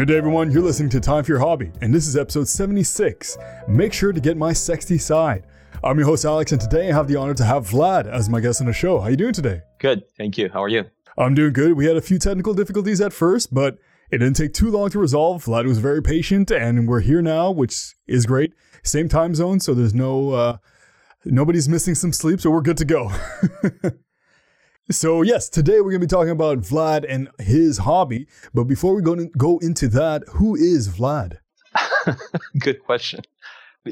Good day, everyone. You're listening to Time for Your Hobby, and this is episode 76. Make sure to get my sexy side. I'm your host, Alex, and today I have the honor to have Vlad as my guest on the show. How you doing today? Good, thank you. How are you? I'm doing good. We had a few technical difficulties at first, but it didn't take too long to resolve. Vlad was very patient, and we're here now, which is great. Same time zone, so there's no uh, nobody's missing some sleep, so we're good to go. so yes, today we're gonna be talking about Vlad and his hobby. But before we go go into that, who is Vlad? Good question.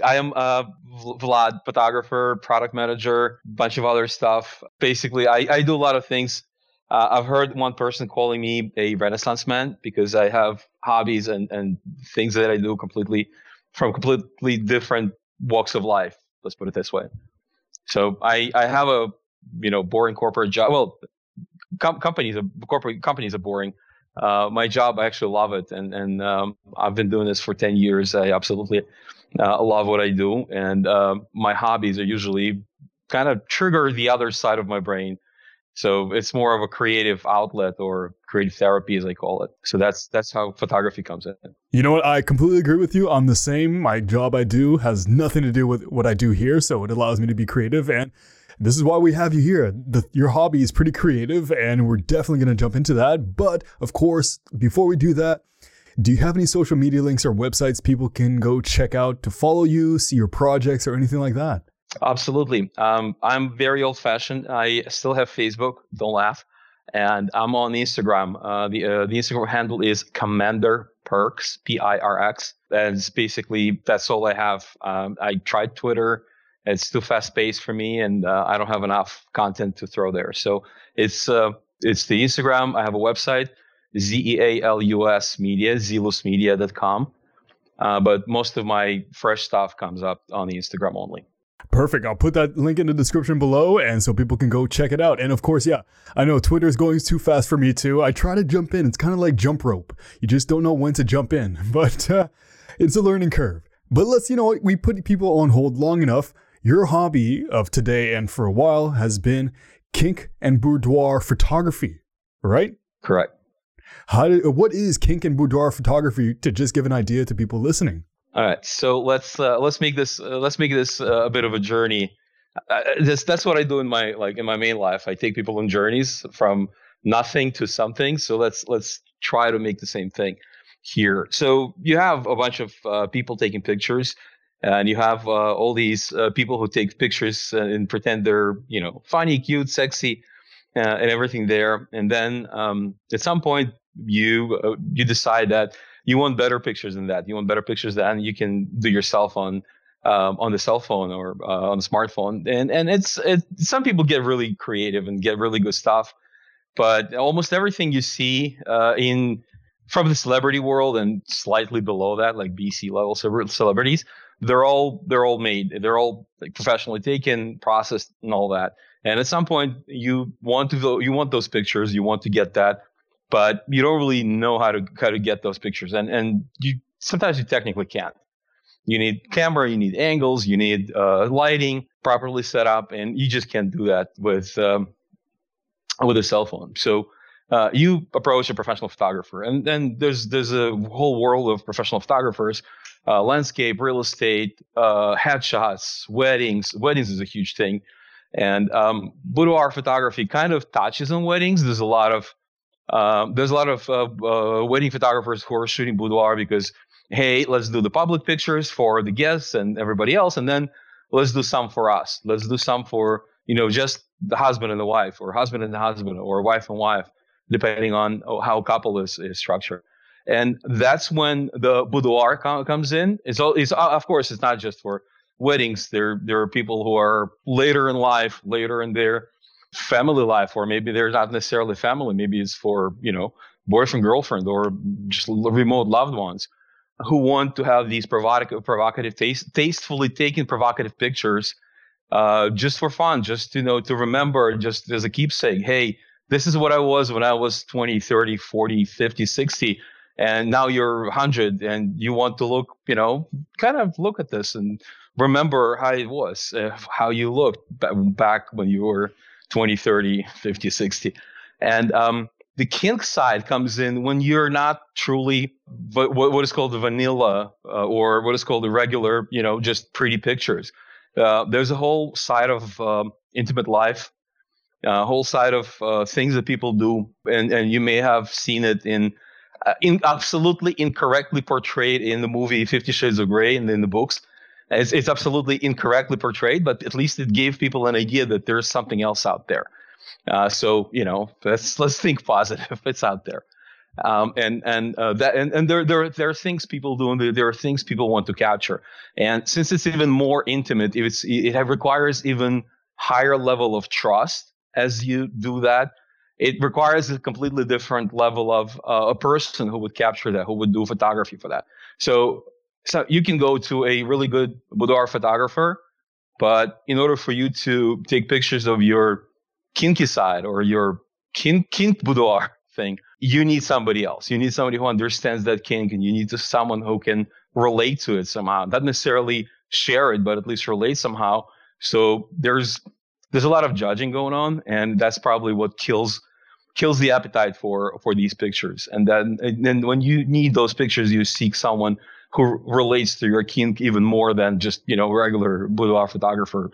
I am uh, Vlad, photographer, product manager, bunch of other stuff. Basically, I, I do a lot of things. Uh, I've heard one person calling me a Renaissance man because I have hobbies and, and things that I do completely from completely different walks of life. Let's put it this way. So I, I have a you know boring corporate job. Well, com- companies are, corporate companies are boring. Uh, my job, I actually love it, and and um, I've been doing this for ten years. I absolutely uh, love what I do, and uh, my hobbies are usually kind of trigger the other side of my brain. So it's more of a creative outlet or creative therapy, as I call it. So that's that's how photography comes in. You know what? I completely agree with you. I'm the same. My job I do has nothing to do with what I do here, so it allows me to be creative and this is why we have you here. The, your hobby is pretty creative, and we're definitely going to jump into that. But of course, before we do that, do you have any social media links or websites people can go check out to follow you, see your projects, or anything like that? Absolutely. Um, I'm very old fashioned. I still have Facebook. Don't laugh. And I'm on Instagram. Uh, the uh, the Instagram handle is Commander Pirx, P I R X. That's basically that's all I have. Um, I tried Twitter it's too fast paced for me, and uh, I don't have enough content to throw there. So it's uh, it's the Instagram. I have a website, Z E A L U S Media, zealusmedia.com. Uh, but most of my fresh stuff comes up on the Instagram only. Perfect. I'll put that link in the description below, and so people can go check it out. And of course, yeah, I know Twitter is going too fast for me too. I try to jump in. It's kind of like jump rope. You just don't know when to jump in, but uh, it's a learning curve. But let's, you know, we put people on hold long enough. Your hobby of today and for a while has been kink and boudoir photography, right? Correct. How did, what is kink and boudoir photography to just give an idea to people listening? All right, so let's uh, let's make this uh, let's make this uh, a bit of a journey. Uh, this, that's what I do in my like in my main life. I take people on journeys from nothing to something. So let's let's try to make the same thing here. So you have a bunch of uh, people taking pictures and you have uh, all these uh, people who take pictures uh, and pretend they're you know funny cute sexy uh, and everything there. And then um, at some point you uh, you decide that you want better pictures than that. You want better pictures than you can do yourself on um, on the cell phone or uh, on the smartphone. And and it's it, some people get really creative and get really good stuff but almost everything you see in from the celebrity world and slightly below that like bc level celebrities they're all they're all made they're all professionally taken processed and all that. And at some point you want to you want those pictures you want to get that but you don't really know how to how to get those pictures. And and you sometimes you technically can't. You need camera you need angles you need uh, lighting properly set up and you just can't do that with um, with a cell phone. So uh, you approach a professional photographer and then there's there's a whole world of professional photographers uh, landscape, real estate, uh, headshots, weddings. Weddings is a huge thing. And um, boudoir photography kind of touches on weddings. There's a lot of um, there's a lot of uh, uh, wedding photographers who are shooting boudoir because hey, let's do the public pictures for the guests and everybody else, and then let's do some for us. Let's do some for you know just the husband and the wife, or husband and the husband, or wife and wife, depending on how a couple is, is structured and that's when the boudoir com- comes in. It's, all, it's of course it's not just for weddings. There there are people who are later in life, later in their family life, or maybe they're not necessarily family. Maybe it's for you know boyfriend, girlfriend, or just remote loved ones who want to have these provocative, provocative, taste, tastefully taken provocative pictures, uh, just for fun, just to you know to remember, just as a keepsake. Hey, this is what I was when I was 20, 30, 40, 50, 60 and now you're 100 and you want to look you know kind of look at this and remember how it was uh, how you looked back when you were 20 30 50 60 and um, the kink side comes in when you're not truly what, what is called the vanilla uh, or what is called the regular, you know, just pretty pictures. Uh, there's a whole side of um, intimate life, a whole side of uh, things that people do, and, and you may have seen it in, uh, in absolutely incorrectly portrayed in the movie Fifty Shades of Grey and in the books. It's, it's absolutely incorrectly portrayed, but at least it gave people an idea that there's something else out there. Uh, so you know, let's let's think positive. It's out there, um, and and uh, that and, and there there there are things people do, and there, are things people want to capture. And since it's even more intimate, it's it requires even higher level of trust as you do that. It requires a completely different level of uh, a person who would capture that, who would do photography for that. So so you can go to a really good boudoir photographer, but in order for you to take pictures of your kinky side or your kink, kink boudoir thing, you need somebody else. You need somebody who understands that kink and you need to, someone who can relate to it somehow. Not necessarily share it, but at least relate somehow. So there's there's a lot of judging going on, and that's probably what kills kills the appetite for for these pictures. And then and then when you need those pictures, you seek someone who relates to your kink even more than just you know regular boudoir photographer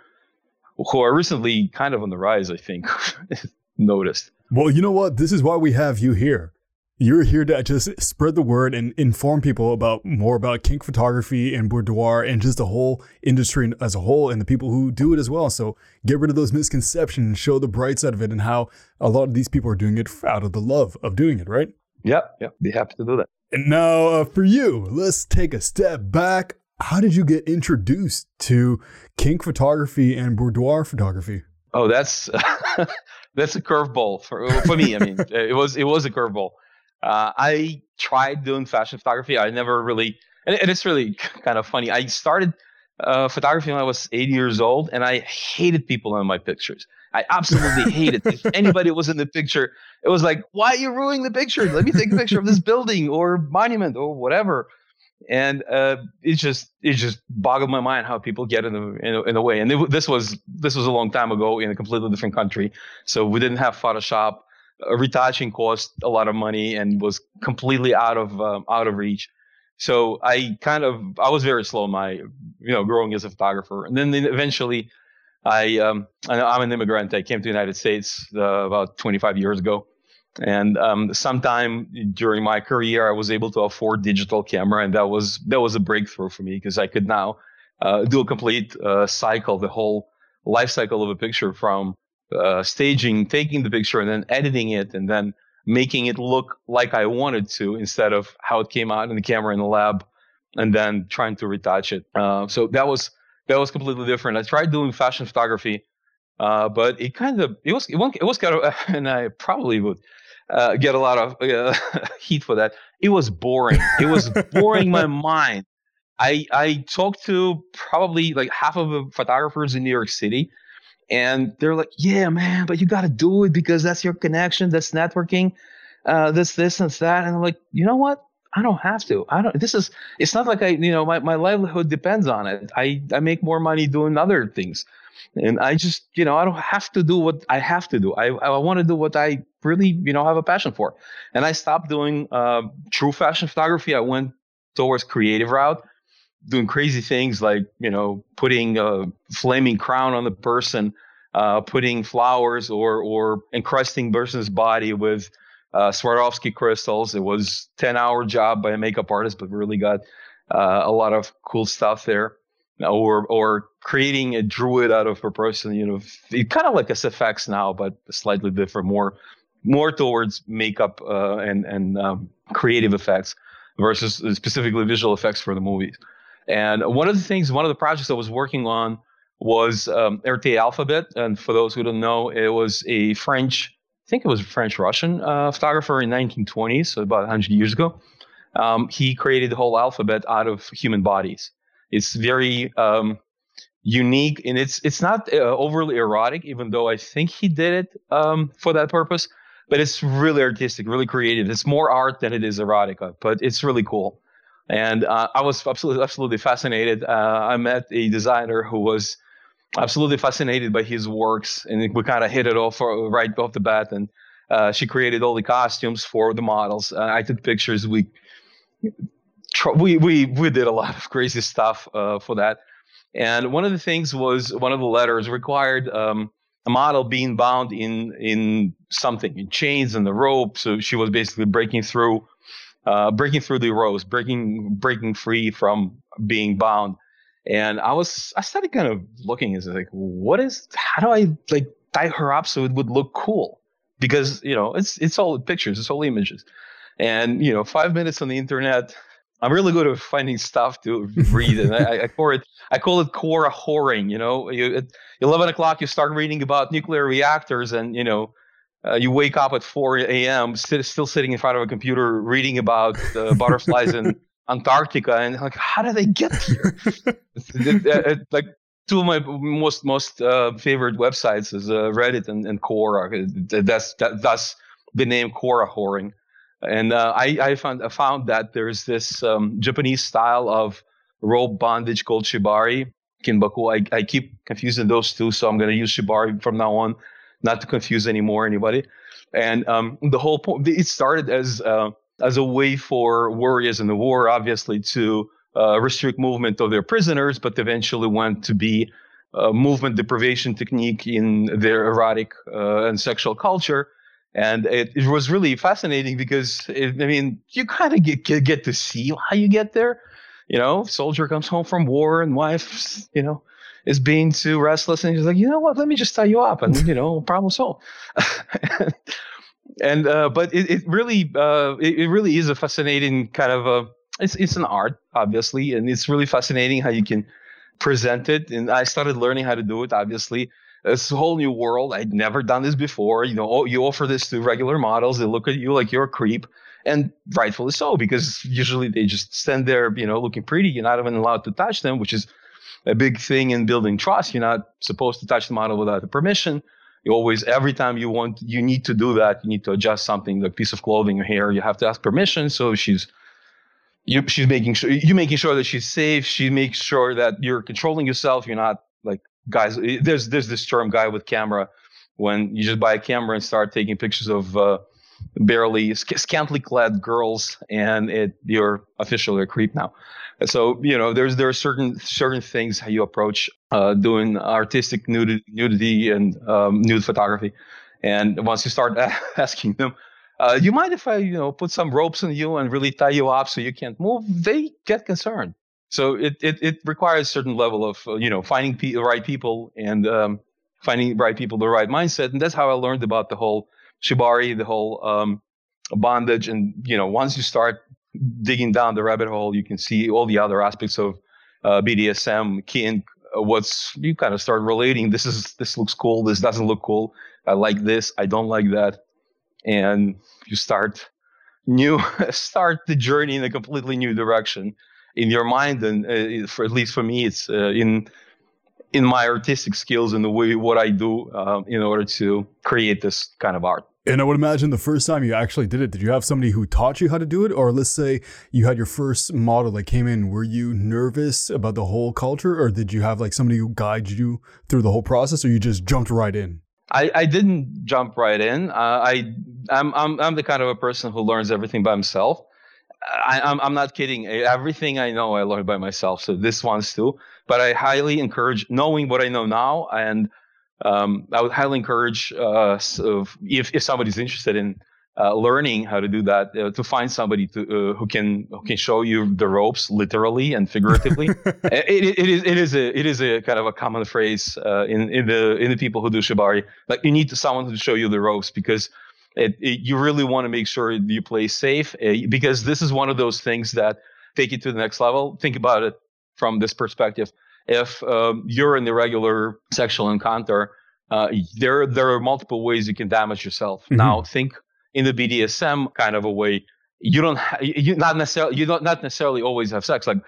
who are recently kind of on the rise, I think, noticed. Well, you know what? This is why we have you here. You're here to just spread the word and inform people about more about kink photography and boudoir and just the whole industry as a whole and the people who do it as well. So get rid of those misconceptions and show the bright side of it and how a lot of these people are doing it out of the love of doing it, right? Yeah, yeah, be happy to do that. And now uh, for you, let's take a step back how did you get introduced to kink photography and boudoir photography? Oh, that's that's a curveball for for me. I mean, it was it was a curveball. Uh, I tried doing fashion photography. I never really, and, and it's really kind of funny. I started uh, photography when I was eight years old, and I hated people in my pictures. I absolutely hated. If anybody was in the picture, it was like, "Why are you ruining the picture? Let me take a picture of this building or monument or whatever." and uh, it just it just boggled my mind how people get in the in, a, in a way. And it, this was this was a long time ago in a completely different country, so we didn't have Photoshop. Uh, retouching cost a lot of money and was completely out of um, out of reach. So I kind of I was very slow my you know growing as a photographer, and then eventually I um, I'm an immigrant. I came to the United States uh, about 25 years ago and um, sometime during my career, I was able to afford digital camera, and that was that was a breakthrough for me because I could now uh, do a complete uh, cycle, the whole life cycle of a picture from uh, staging, taking the picture, and then editing it, and then making it look like I wanted to instead of how it came out in the camera in the lab, and then trying to retouch it. Uh, so that was that was completely different. I tried doing fashion photography, uh, but it kind of it was it was, it was kind of, and I probably would uh, get a lot of uh, heat for that. It was boring. It was boring my mind. I I talked to probably like half of the photographers in New York City, and they're like, "Yeah, man, but you got to do it because that's your connection, that's networking, uh, this, this, and that." And I'm like, you know what? I don't have to. I don't. This is. It's not like I, you know, my, my livelihood depends on it. I I make more money doing other things, and I just, you know, I don't have to do what I have to do. I I want to do what I really, you know, have a passion for. And I stopped doing uh, true fashion photography. I went towards creative route, doing crazy things like, you know, putting a flaming crown on the person, uh, putting flowers or or encrusting person's body with uh, Swarovski crystals. It was 10 hour job by a makeup artist, but really got uh, a lot of cool stuff there. Or or creating a druid out of a person, you know, kind of like SFX now, but slightly different, more more towards makeup uh, and and um, creative effects versus specifically visual effects for the movies. And one of the things, one of the projects I was working on was um, Erté Alphabet. And for those who don't know, it was a French, I think it was a French Russian uh, photographer in 1920s, so about 100 years ago. Um, he created the whole alphabet out of human bodies. It's very um, unique, and it's it's not uh, overly erotic, even though I think he did it um, for that purpose but it's really artistic, really creative. It's more art than it is erotica, but it's really cool. And uh, I was absolutely, absolutely fascinated. Uh, I met a designer who was absolutely fascinated by his works, and we kind of hit it off right off the bat. And Uh, she created all the costumes for the models. Uh, I took pictures. We we we we did a lot of crazy stuff uh, for that. And one of the things was one of the letters required um, a model being bound in in something in chains and the rope. So she was basically breaking through, uh, breaking through the ropes, breaking breaking free from being bound. And I was I started kind of looking as like, what is how do I like tie her up so it would look cool? Because you know it's it's all pictures, it's all images, and you know five minutes on the internet I'm really good at finding stuff to read, and I, I, call it I call it Quora whoring. You know, you, at 11 o'clock you start reading about nuclear reactors, and you know, uh, you wake up at 4 a.m. St- still sitting in front of a computer reading about uh, butterflies in Antarctica, and like, how did they get here? it, it, it, like two of my most most uh, favorite websites is uh, Reddit and, and Quora. That's that, that's the name Quora whoring. And uh, I, I, found, I found that there's this um, Japanese style of rope bondage called shibari, kinbaku. I, I keep confusing those two, so I'm going to use shibari from now on, not to confuse anymore anybody. And um, the whole point, it started as uh, as a way for warriors in the war, obviously, to uh, restrict movement of their prisoners, but eventually went to be a movement deprivation technique in their erotic uh, and sexual culture and it, it was really fascinating because it, I mean you kind of get, get, get to see how you get there. You know, soldier comes home from war and wife, you know, is being too restless, and he's like, you know what? Let me just tie you up, and you know, problem solved. and uh, but it, it really uh, it, it, really is a fascinating kind of a it's it's an art obviously, and it's really fascinating how you can present it. And I started learning how to do it obviously it's a whole new world. I'd never done this before. You know, oh, you offer this to regular models, they look at you like you're a creep, and rightfully so because usually they just stand there, you know, looking pretty. You're not even allowed to touch them, which is a big thing in building trust. You're not supposed to touch the model without the permission. You always, every time you want, you need to do that. You need to adjust something, like piece of clothing or hair. You have to ask permission. So she's you, she's making sure you making sure that she's safe. She makes sure that you're controlling yourself. You're not like guys there's there's this term guy with camera when you just buy a camera and start taking pictures of uh, barely scantily clad girls and it you're officially a creep now so you know there's there are certain certain things how you approach uh, doing artistic nudity, nudity and um, nude photography. And once you start asking them uh, you mind if i you know put some ropes on you and really tie you up so you can't move? They get concerned. So it, it, it requires a certain level of uh, you know finding pe- the right people and um, finding right people, the right mindset, and that's how I learned about the whole shibari, the whole um, bondage, and you know once you start digging down the rabbit hole, you can see all the other aspects of uh, BDSM, kink. Uh, what's you kind of start relating. This is this looks cool. This doesn't look cool. I like this. I don't like that, and you start new start the journey in a completely new direction in your mind and uh, for at least for me it's uh, in in my artistic skills and the way what I do uh, in order to create this kind of art. And I would imagine the first time you actually did it, did you have somebody who taught you how to do it? Or let's say you had your first model that came in, were you nervous about the whole culture? Or did you have like somebody who guided you through the whole process or you just jumped right in? I, I didn't jump right in. Uh, I, I'm, I'm, I'm the kind of a person who learns everything by himself. I, am I'm, I'm not kidding. Everything I know, I learned by myself. So this one's too. But I highly encourage knowing what I know now, and um, I would highly encourage uh, so if if somebody's interested in uh, learning how to do that, uh, to find somebody to, uh, who can who can show you the ropes literally and figuratively. it, it, it is it is a it is a kind of a common phrase uh, in in the in the people who do shibari. Like you need someone to show you the ropes because it, it, you really want to make sure you play safe uh, because this is one of those things that take you to the next level. Think about it from this perspective. If um, you're in the regular sexual encounter, uh, there there are multiple ways you can damage yourself. Mm-hmm. Now think in the BDSM kind of a way. You don't ha- you not necessarily you don't not necessarily always have sex. Like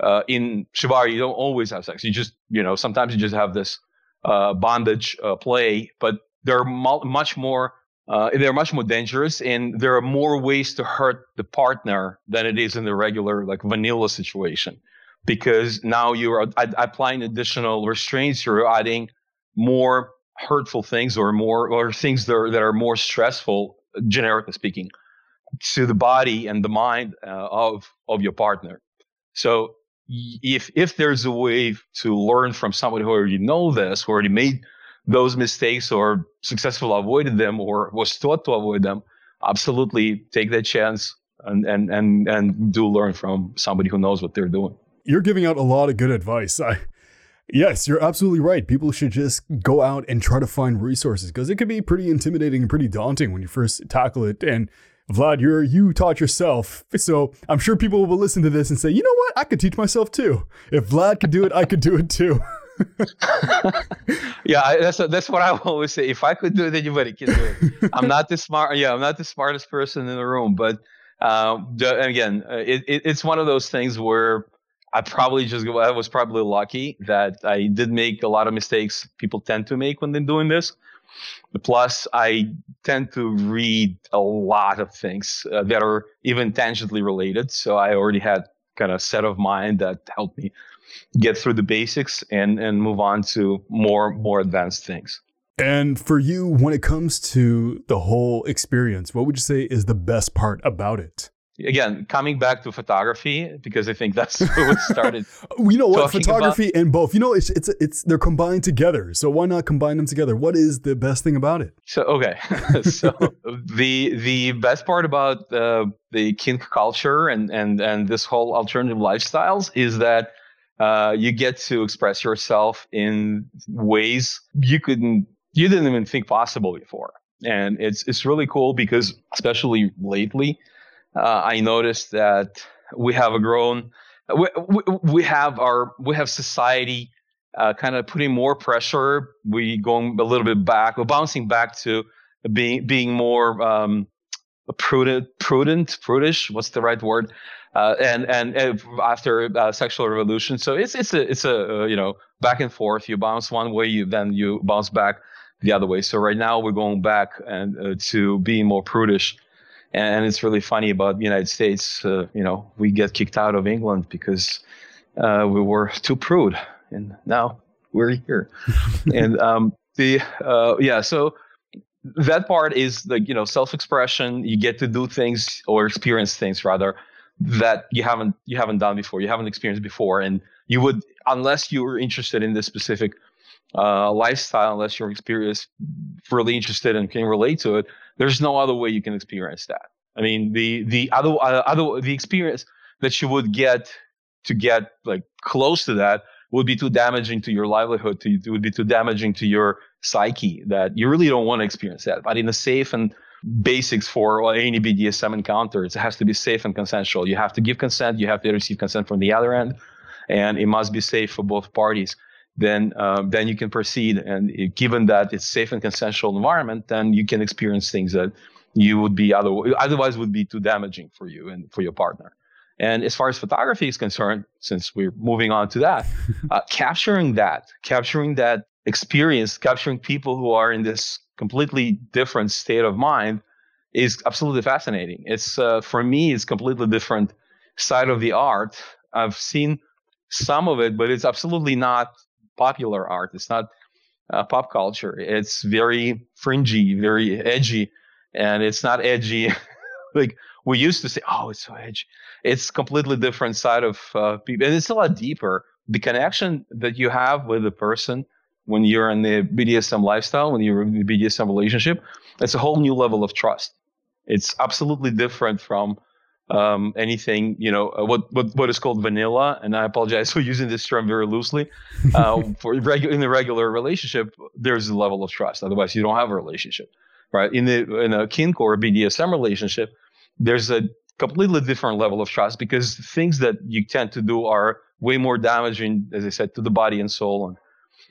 uh, in shibari, you don't always have sex. You just you know sometimes you just have this uh, bondage uh, play, but there are mul- much more uh, they're much more dangerous and there are more ways to hurt the partner than it is in the regular like vanilla situation because now you're applying additional restraints you're adding more hurtful things or more or things that are, that are more stressful, generically speaking, to the body and the mind uh, of of your partner. So if if there's a way to learn from somebody who already know this, who already made those mistakes or successfully avoided them or was taught to avoid them, absolutely take that chance and and and and do learn from somebody who knows what they're doing. You're giving out a lot of good advice. I Yes, you're absolutely right. People should just go out and try to find resources because it can be pretty intimidating and pretty daunting when you first tackle it. And Vlad, you're you taught yourself, so I'm sure people will listen to this and say, you know what, I could teach myself too. If Vlad could do it, I could do it too. yeah, that's that's what I always say. If I could do it, anybody can do it. I'm not the smart. Yeah, I'm not the smartest person in the room, but um, again, uh, it, it, it's one of those things where I probably just I was probably lucky that I did make a lot of mistakes people tend to make when they're doing this. Plus, I tend to read a lot of things uh, that are even tangentially related. So I already had kind of set of mind that helped me get through the basics and and move on to more more advanced things. And for you, when it comes to the whole experience, what would you say is the best part about it? Again coming back to photography because i think that's what started you know what? photography about, and both. You know it's it's it's they're combined together. So why not combine them together? What is the best thing about it? So okay. So the the best part about uh, the kink culture and and and this whole alternative lifestyles is that uh, you get to express yourself in ways you couldn't you didn't even think possible before. And it's it's really cool because especially lately uh, I noticed that we have a grown, we, we, we have our, we have society uh, kind of putting more pressure. We going a little bit back, we're bouncing back to being being more um, prudent, prudent, prudish. What's the right word? Uh, and, and after uh, sexual revolution, so it's it's a it's a uh, you know back and forth. You bounce one way, you then you bounce back the other way. So right now we're going back and uh, to being more prudish and it's really funny about the United States. Uh, you know, we get kicked out of England because uh, we were too prude, and now we're here. and um, the uh, yeah, so that part is the you know self-expression. You get to do things or experience things rather that you haven't you haven't done before. You haven't experienced before, and you would unless you were interested in this specific uh, lifestyle, unless you're experienced really interested and can relate to it there's no other way you can experience that. I mean, the the other uh, other the experience that you would get to get like close to that would be too damaging to your livelihood. To it would be too damaging to your psyche that you really don't want to experience that. But in a safe and basics for any BDSM encounter, it has to be safe and consensual. You have to give consent. You have to receive consent from the other end, and it must be safe for both parties then uh, then you can proceed. And it, given that it's safe and consensual environment, then you can experience things that you would be other, otherwise would be too damaging for you and for your partner. And as far as photography is concerned, since we're moving on to that, uh, capturing that, capturing that experience, capturing people who are in this completely different state of mind is absolutely fascinating. It's uh, for me, it's completely different side of the art. I've seen some of it, but it's absolutely not popular art. It's not uh, pop culture. It's very fringy, very edgy, and it's not edgy like we used to say. Oh, it's so edgy. It's completely different side of uh, people, and it's a lot deeper. The connection that you have with the person when you're in the BDSM lifestyle, when you're in the BDSM relationship, it's a whole new level of trust. It's absolutely different from um, anything, you know, uh, what, what what is called vanilla, and I apologize for using this term very loosely. Uh, for regu- in the regular relationship, there's a level of trust. Otherwise, you don't have a relationship, right? In the in a kink or a BDSM relationship, there's a completely different level of trust because things that you tend to do are way more damaging, as I said, to the body and soul, and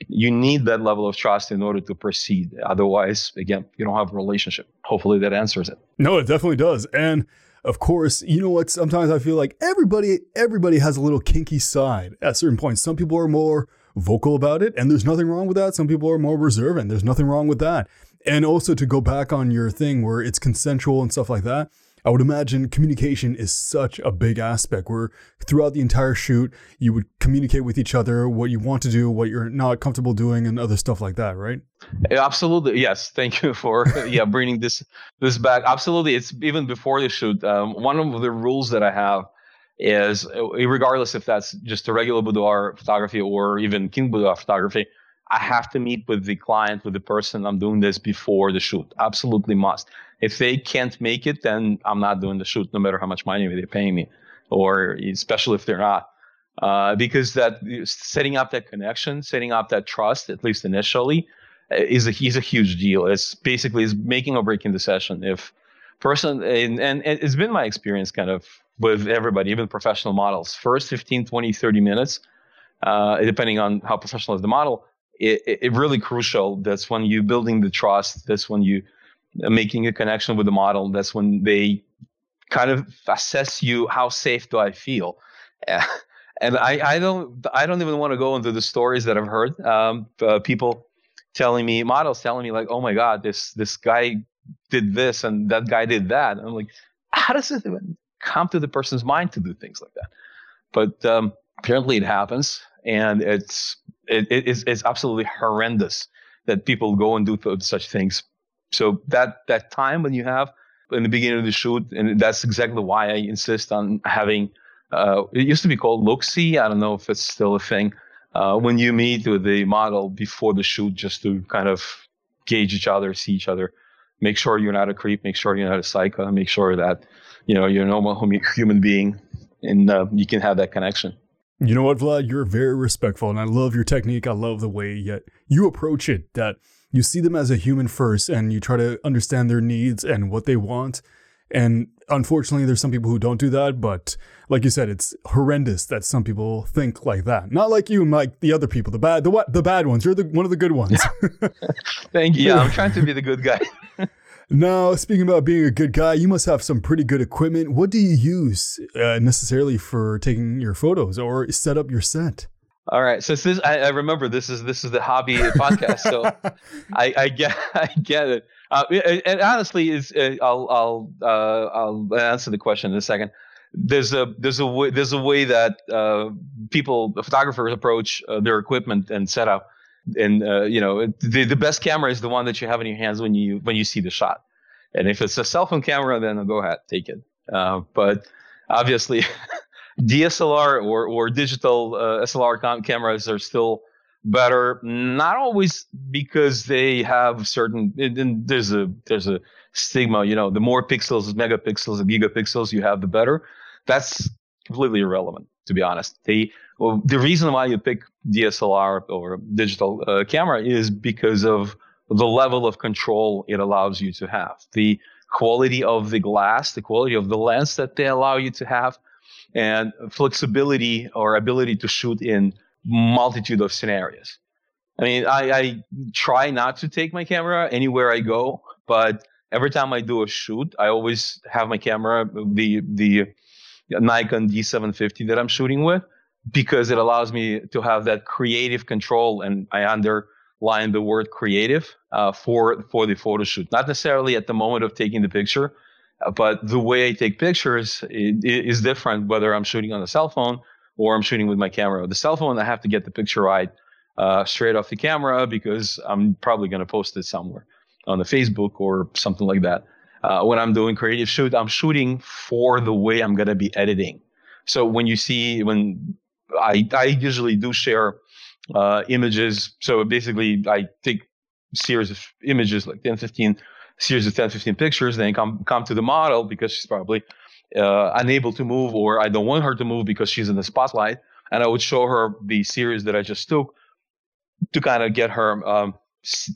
you need that level of trust in order to proceed. Otherwise, again, you don't have a relationship. Hopefully, that answers it. No, it definitely does, and of course, you know what? Sometimes I feel like everybody everybody has a little kinky side at certain points. Some people are more vocal about it, and there's nothing wrong with that. Some people are more reserved, and there's nothing wrong with that. And also to go back on your thing where it's consensual and stuff like that. I would imagine communication is such a big aspect where throughout the entire shoot, you would communicate with each other what you want to do, what you're not comfortable doing, and other stuff like that, right? Absolutely, yes. Thank you for yeah bringing this this back. Absolutely, it's even before the shoot. Um, one of the rules that I have is, uh, regardless if that's just a regular boudoir photography or even kink boudoir photography, I have to meet with the client, with the person I'm doing this before the shoot. Absolutely must. If they can't make it, then I'm not doing the shoot, no matter how much money they're paying me, or especially if they're not. Uh, because that setting up that connection, setting up that trust, at least initially, uh, is a is a huge deal. It's basically is making or breaking the session. If person and, and it's been my experience kind of with everybody, even professional models, first 15, 20, 30 minutes, uh, depending on how professional is the model, it, it really crucial. That's when you building the trust. That's when you uh, making a connection with the model. That's when they kind of assess you. How safe do I feel? and I, I don't I don't even want to go into the stories that I've heard. Um, uh, people telling me models telling me like, oh my god, this this guy did this and that guy did that. And I'm like, how does it come to the person's mind to do things like that? But um, apparently it happens, and it's it, it is it's absolutely horrendous that people go and do such things. So that that time when you have in the beginning of the shoot, and that's exactly why I insist on having. Uh, it used to be called look see. I don't know if it's still a thing. Uh, when you meet with the model before the shoot, just to kind of gauge each other, see each other, make sure you're not a creep, make sure you're not a psycho, make sure that you know you're a normal human being, and uh, you can have that connection. You know what, Vlad? You're very respectful, and I love your technique. I love the way yet you approach it. That you see them as a human first, and you try to understand their needs and what they want. And unfortunately, there's some people who don't do that. But like you said, it's horrendous that some people think like that. Not like you, like the other people, the bad, the what, the bad ones. You're the one of the good ones. Thank you. Yeah, I'm trying to be the good guy. Now, speaking about being a good guy, you must have some pretty good equipment. What do you use uh, necessarily for taking your photos or set up your set? All right, so this I, I remember this is this is the hobby podcast, so I, I, get I get it. Uh, and honestly, is uh, I'll I'll uh, I'll answer the question in a second. There's a there's a way there's a way that uh, people photographers approach uh, their equipment and setup and uh, you know the the best camera is the one that you have in your hands when you when you see the shot. And if it's a cell phone camera, then go ahead, take it. Uh, but obviously, DSLR or or digital uh, SLR cam- cameras are still better. Not always because they have certain. And there's a there's a stigma. You know, the more pixels, megapixels, and gigapixels you have, the better. That's completely irrelevant, to be honest. They well, the reason why you pick DSLR or digital uh, camera is because of the level of control it allows you to have, the quality of the glass, the quality of the lens that they allow you to have, and flexibility or ability to shoot in multitude of scenarios. I mean, I, I try not to take my camera anywhere I go, but every time I do a shoot, I always have my camera, the the Nikon D750 that I'm shooting with, because it allows me to have that creative control and I underline the word creative uh, for for the photo shoot. Not necessarily at the moment of taking the picture, uh, but the way I take pictures is different whether I'm shooting on a cell phone or I'm shooting with my camera. The cell phone, I have to get the picture right uh, straight off the camera because I'm probably going to post it somewhere on the Facebook or something like that. Uh, when I'm doing creative shoot, I'm shooting for the way I'm going to be editing. So when you see when I, I usually do share uh, images. So basically, I take series of images, like 10, 15 series of 10, 15 pictures, then come come to the model because she's probably uh, unable to move, or I don't want her to move because she's in the spotlight, and I would show her the series that I just took to kind of get her um,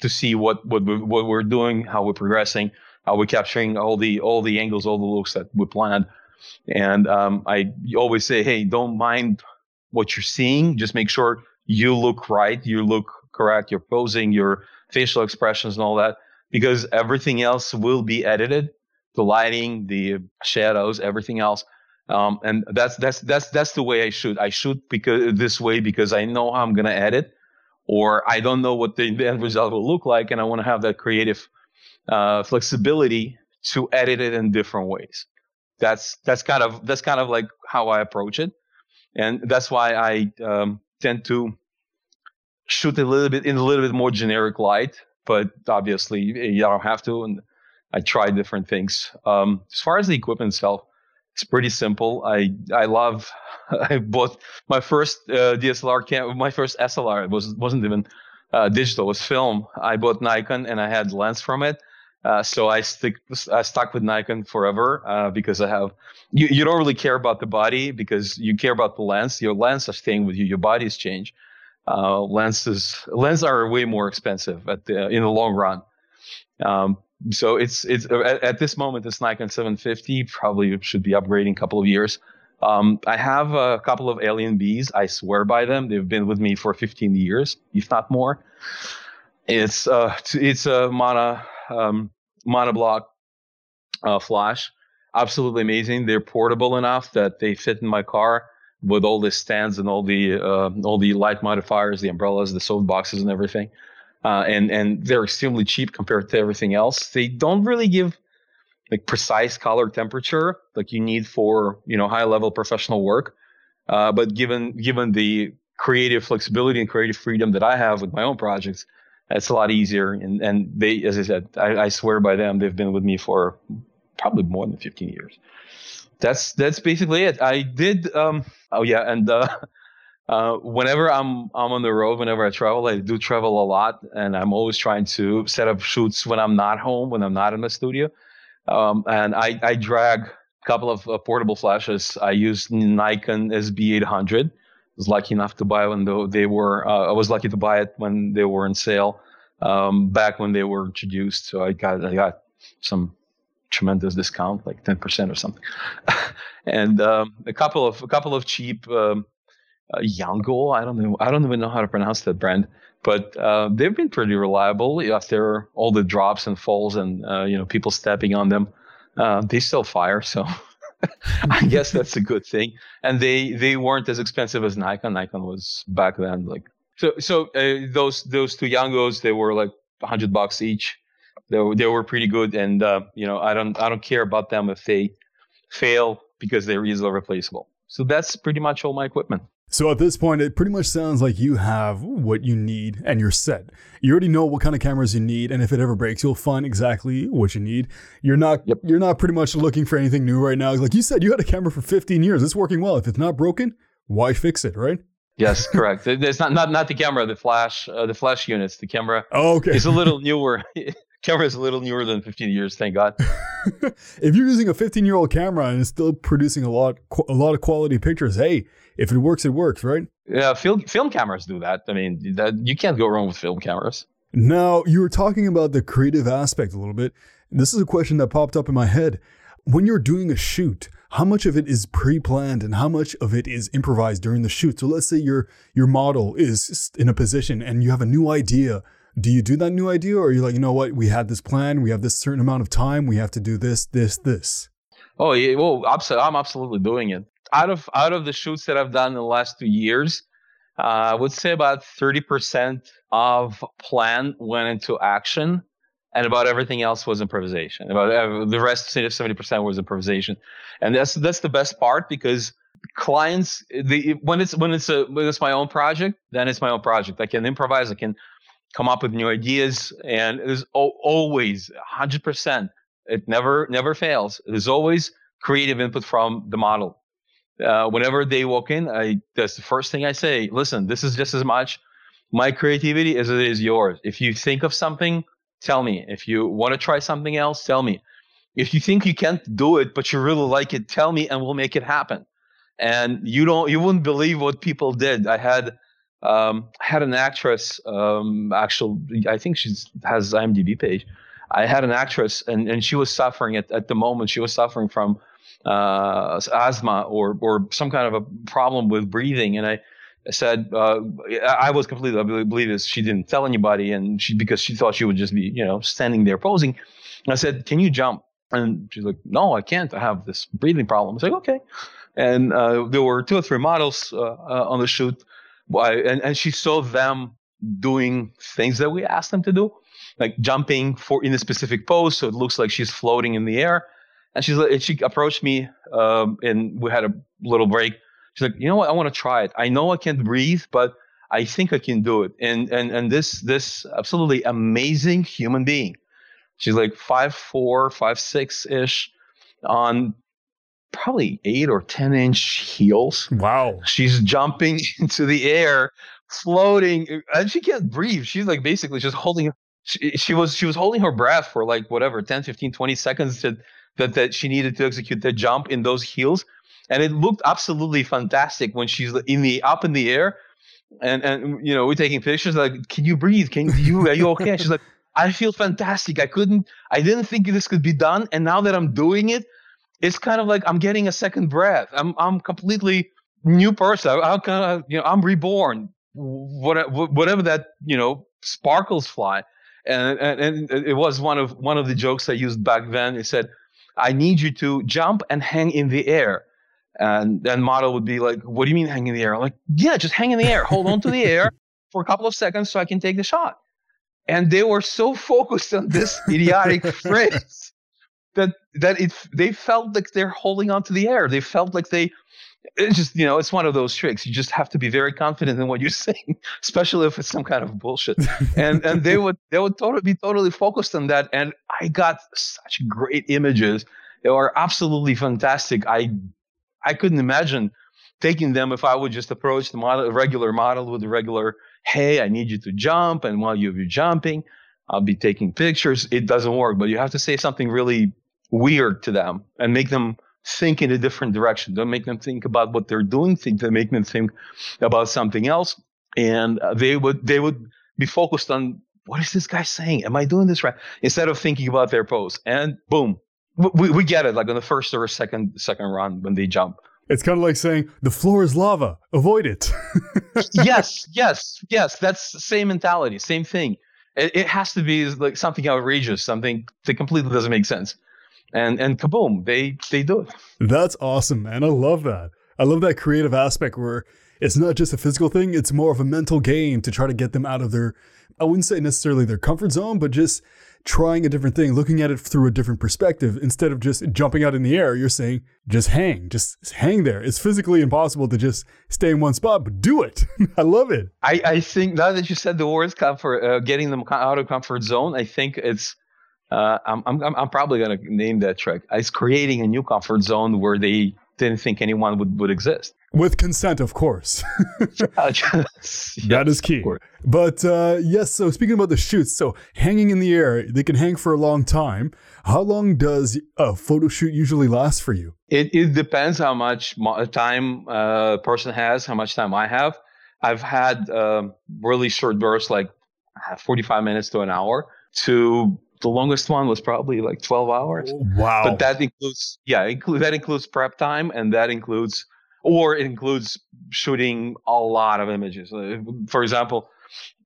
to see what what we, what we're doing, how we're progressing, how we're capturing all the all the angles, all the looks that we planned. And um, I always say, hey, don't mind what you're seeing. Just make sure you look right, you look correct, your posing, your facial expressions, and all that, because everything else will be edited. The lighting, the shadows, everything else. Um, and that's that's that's that's the way I shoot. I shoot because this way because I know how I'm gonna edit, or I don't know what the end result will look like, and I want to have that creative uh, flexibility to edit it in different ways. that's that's kind of that's kind of like how I approach it, and that's why I um, tend to shoot a little bit in a little bit more generic light. But obviously, you don't have to, and I try different things. Um, as far as the equipment itself, it's pretty simple. I I love. I bought my first uh, DSLR cam. My first SLR It was wasn't even uh, digital. It was film. I bought Nikon and I had lens from it. Uh, so I stick I stuck with Nikon forever uh, because I have you, you don't really care about the body because you care about the lens. Your lens are staying with you. Your body's change. Uh, lenses lenses are way more expensive at the, in the long run. Um, so it's it's at, at, this moment this Nikon 750 probably should be upgrading a couple of years. Um, I have a couple of AlienBees. I swear by them. They've been with me for 15 years, if not more. It's uh it's a mono um, monoblock uh, flash. Absolutely amazing. They're portable enough that they fit in my car with all the stands and all the uh, all the light modifiers, the umbrellas, the soft boxes, and everything. Uh, and and they're extremely cheap compared to everything else. They don't really give like precise color temperature like you need for you know high level professional work. Uh, but given given the creative flexibility and creative freedom that I have with my own projects, it's a lot easier. And and they, as I said, I, I swear by them. They've been with me for probably more than 15 years. That's that's basically it. I did. Um, oh yeah, and uh, uh, whenever I'm I'm on the road, whenever I travel, I do travel a lot, and I'm always trying to set up shoots when I'm not home, when I'm not in the studio. Um, and I, I drag a couple of uh, portable flashes. I use Nikon SB800 was lucky enough to buy when they were. Uh, I was lucky to buy it when they were on sale um, back when they were introduced. So I got I got some tremendous discount, like ten percent or something, and um, a couple of a couple of cheap um, uh, Yangol. I don't know. I don't even know how to pronounce that brand, but uh, they've been pretty reliable after all the drops and falls and uh, you know people stepping on them. Uh, they still fire, so I guess that's a good thing. And they they weren't as expensive as Nikon. Nikon was back then like so. So uh, those those two Yangos they were like hundred bucks each. They were, they were pretty good, and uh, you know I don't I don't care about them if they fail because they're easily replaceable. So that's pretty much all my equipment. So at this point, it pretty much sounds like you have what you need and you're set. You already know what kind of cameras you need, and if it ever breaks, you'll find exactly what you need. You're not yep. you're not pretty much looking for anything new right now. Like you said, you had a camera for 15 years. It's working well. If it's not broken, why fix it, right? Yes, correct. it's not not not the camera, the flash, uh, the flash units. The camera. Oh, okay. It's a little newer. camera is a little newer than 15 years. Thank God. if you're using a 15 year old camera and it's still producing a lot a lot of quality pictures, hey if it works, it works, right? Yeah, film film cameras do that. I mean, that you can't go wrong with film cameras. Now, you were talking about the creative aspect a little bit. This is a question that popped up in my head. When you're doing a shoot, how much of it is pre-planned and how much of it is improvised during the shoot? So let's say your your model is in a position and you have a new idea. Do you do that new idea or are you like, you know what, we had this plan, we have this certain amount of time, we have to do this, this, this? Oh yeah, well, I'm absolutely doing it out of out of the shoots that I've done in the last two years, uh, I would say about thirty percent of plan went into action, and about everything else was improvisation. About uh, the rest, seventy percent was improvisation, and that's that's the best part because clients, the when it's when it's a when it's my own project, then it's my own project. I can improvise. I can come up with new ideas, and there's always hundred percent. It never never fails. There's always creative input from the model uh, whenever they walk in, I that's the first thing I say. Listen, this is just as much my creativity as it is yours. If you think of something, tell me. If you want to try something else, tell me. If you think you can't do it, but you really like it, tell me, and we'll make it happen. And you don't, you wouldn't believe what people did. I had, um, I had an actress. Um, actually, I think she has IMDb page. I had an actress, and and she was suffering at at the moment. She was suffering from uh, asthma or or some kind of a problem with breathing, and I. Said uh, I was completely I believe this. She didn't tell anybody, and she because she thought she would just be you know standing there posing. And I said, "Can you jump?" And she's like, "No, I can't. I have this breathing problem." I was like, "Okay." And uh, there were two or three models uh, uh on the shoot, and, and she saw them doing things that we asked them to do, like jumping for in a specific pose, so it looks like she's floating in the air And she's like, and she approached me, um, and we had a little break. She's like, you know what? I want to try it. I know I can't breathe, but I think I can do it. And and and this this absolutely amazing human being. She's like five four, five six ish, on probably eight or ten inch heels. Wow. She's jumping into the air, floating, and she can't breathe. She's like basically just holding. She, she was she was holding her breath for like whatever 10, 15, 20 seconds to, that that she needed to execute the jump in those heels, and it looked absolutely fantastic when she's in the up in the air. And and you know we're taking pictures like can you breathe? Can you are you okay? She's like i feel fantastic. I couldn't i didn't think this could be done. And now that i'm doing it it's kind of like i'm getting a second breath. I'm i'm completely new person. I'm kind of you know i'm reborn. Whatever that you know sparkles fly. And, and and it was one of one of the jokes i used back then. It said i need you to jump and hang in the air and then model would be like, "What do you mean hang in the air?" I'm like, "Yeah, just hang in the air. Hold on to the air for a couple of seconds so I can take the shot." And they were so focused on this idiotic phrase that that it they felt like they're holding on to the air. They felt like they it's just you know it's one of those tricks. You just have to be very confident in what you're saying, especially if it's some kind of bullshit. and and they would they would totally be totally focused on that. And I got such great images. They were absolutely fantastic. I I couldn't imagine taking them if I would just approach the model, a regular model with a regular, hey, I need you to jump. And while you're jumping, I'll be taking pictures. It doesn't work, but you have to say something really weird to them and make them think in a different direction. Don't make them think about what they're doing. Think to make them think about something else. And uh, they would, they would be focused on what is this guy saying? Am I doing this right? Instead of thinking about their pose and boom, we, we get it like on the first or second second run when they jump. It's kind of like saying the floor is lava. Avoid it. yes, yes, yes. That's the same mentality, same thing. It, it, has to be like something outrageous, something that completely doesn't make sense. And and kaboom, they they do it. That's awesome, man. I love that. I love that creative aspect where it's not just a physical thing; it's more of a mental game to try to get them out of their. I wouldn't say necessarily their comfort zone, but just trying a different thing, looking at it through a different perspective instead of just jumping out in the air. You're saying just hang, just hang there. It's physically impossible to just stay in one spot, but do it. I love it. I, I think now that you said the words comfort, uh, getting them out of comfort zone, I think it's. Uh, I'm, I'm I'm probably gonna name that trick. It's creating a new comfort zone where they didn't think anyone would, would exist. With consent, of course. yes, that is key. But uh, yes, so speaking about the shoots, so hanging in the air, they can hang for a long time. How long does a photo shoot usually last for you? It, it depends how much time a uh, person has, how much time I have. I've had um, really short bursts, like 45 minutes to an hour, to the longest one was probably like 12 hours. Wow. But that includes, yeah, include, that includes prep time and that includes, or it includes shooting a lot of images. Uh, for example,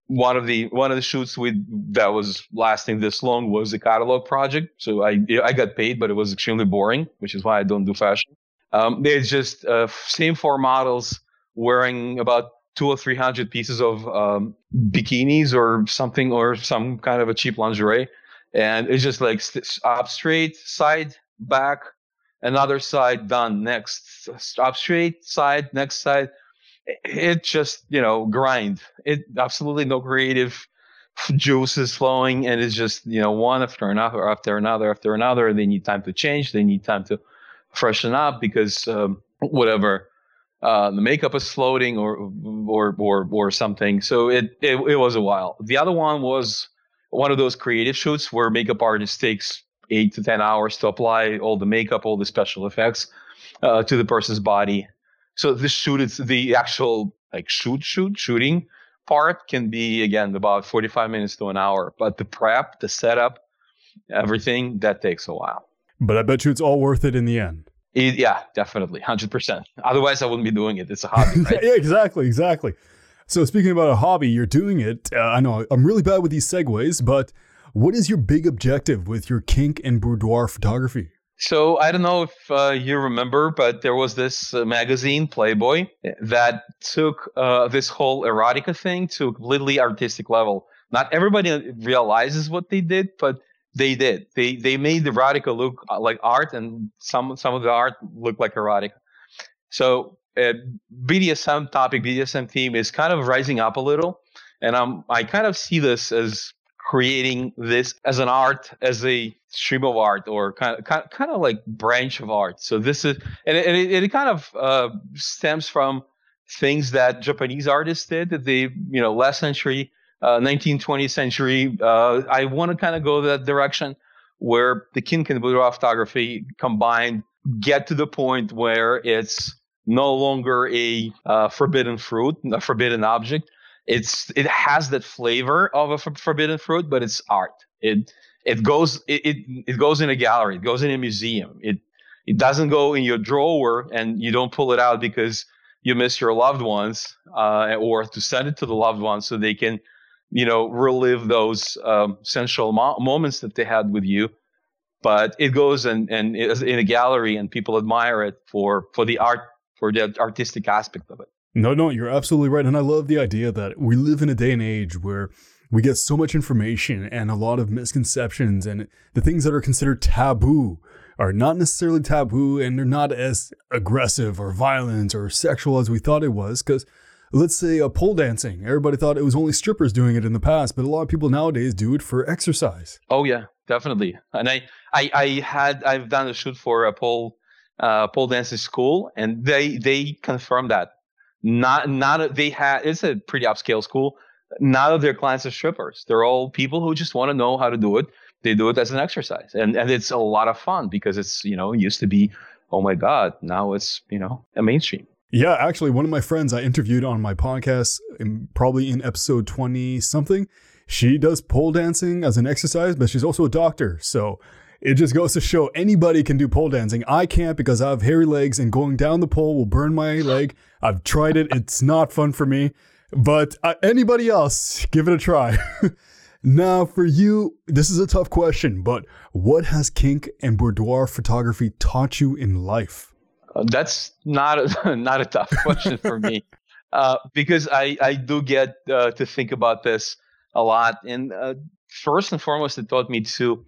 one of the one of the shoots we that was lasting this long was a catalog project. So I I got paid, but it was extremely boring, which is why I don't do fashion. Um, there's just uh, same four models wearing about two or three hundred pieces of um, bikinis or something or some kind of a cheap lingerie and it's just like up straight side back another side done next up straight side next side. It just you know grind. It absolutely no creative juices flowing and it's just you know one after another after another after another they need time to change they need time to freshen up because um, whatever uh, the makeup is floating or or or or something. So it, it it was a while. The other one was one of those creative shoots where makeup artist takes eight to ten hours to apply all the makeup, all the special effects uh, to the person's body. So this shoot, it's the actual like shoot, shoot, shooting part can be again about 45 minutes to an hour, but the prep, the setup, everything that takes a while. But I bet you it's all worth it in the end. It, yeah, definitely, hundred percent. Otherwise, I wouldn't be doing it. It's a hobby. Right? yeah, exactly, exactly. So, speaking about a hobby, you're doing it. Uh, I know I'm really bad with these segues, but what is your big objective with your kink and boudoir photography? So I don't know if uh, you remember, but there was this uh, magazine, Playboy, that took uh, this whole erotica thing to a completely artistic level. Not everybody realizes what they did, but they did. They they made erotica look uh, like art, and some some of the art looked like erotica. So uh, BDSM topic, BDSM theme is kind of rising up a little, and I'm I kind of see this as creating this as an art, as a stream of art, or kind of kind, kind of like branch of art. So this is and it, it, it kind of uh, stems from things that Japanese artists did that they you know last century uh, 19th, 20th century. Uh, I want to kind of go that direction where the Kink and boudoir photography combined get to the point where it's no longer a uh, forbidden fruit, a forbidden object. It's it has that flavor of a f- forbidden fruit, but it's art. It it goes it, it it goes in a gallery. It goes in a museum. It it doesn't go in your drawer and you don't pull it out because you miss your loved ones uh, or to send it to the loved ones so they can you know, relive those um, sensual mo- moments that they had with you. But it goes and and in a gallery, and people admire it for for the art, for the artistic aspect of it. No, no, you're absolutely right, and I love the idea that we live in a day and age where we get so much information and a lot of misconceptions, and the things that are considered taboo are not necessarily taboo, and they're not as aggressive or violent or sexual as we thought it was, because let's say a pole dancing. Everybody thought it was only strippers doing it in the past, but a lot of people nowadays do it for exercise. Oh yeah, definitely. And I, I, I had I've done a shoot for a pole, uh, pole dancing school, and they they confirmed that. Not not they had it's a pretty upscale school. None of their clients are strippers. They're all people who just want to know how to do it. They do it as an exercise, and and it's a lot of fun because it's you know it used to be oh my god now it's you know a mainstream yeah, actually, one of my friends I interviewed on my podcast, probably in episode 20 something, she does pole dancing as an exercise, but she's also a doctor. So it just goes to show anybody can do pole dancing. I can't because I have hairy legs and going down the pole will burn my leg. I've tried it, it's not fun for me. But uh, anybody else, give it a try. now, for you, this is a tough question, but what has kink and boudoir photography taught you in life? Uh, that's not a, not a tough question for me uh, because I, I do get uh, to think about this a lot. And uh, first and foremost, it taught me to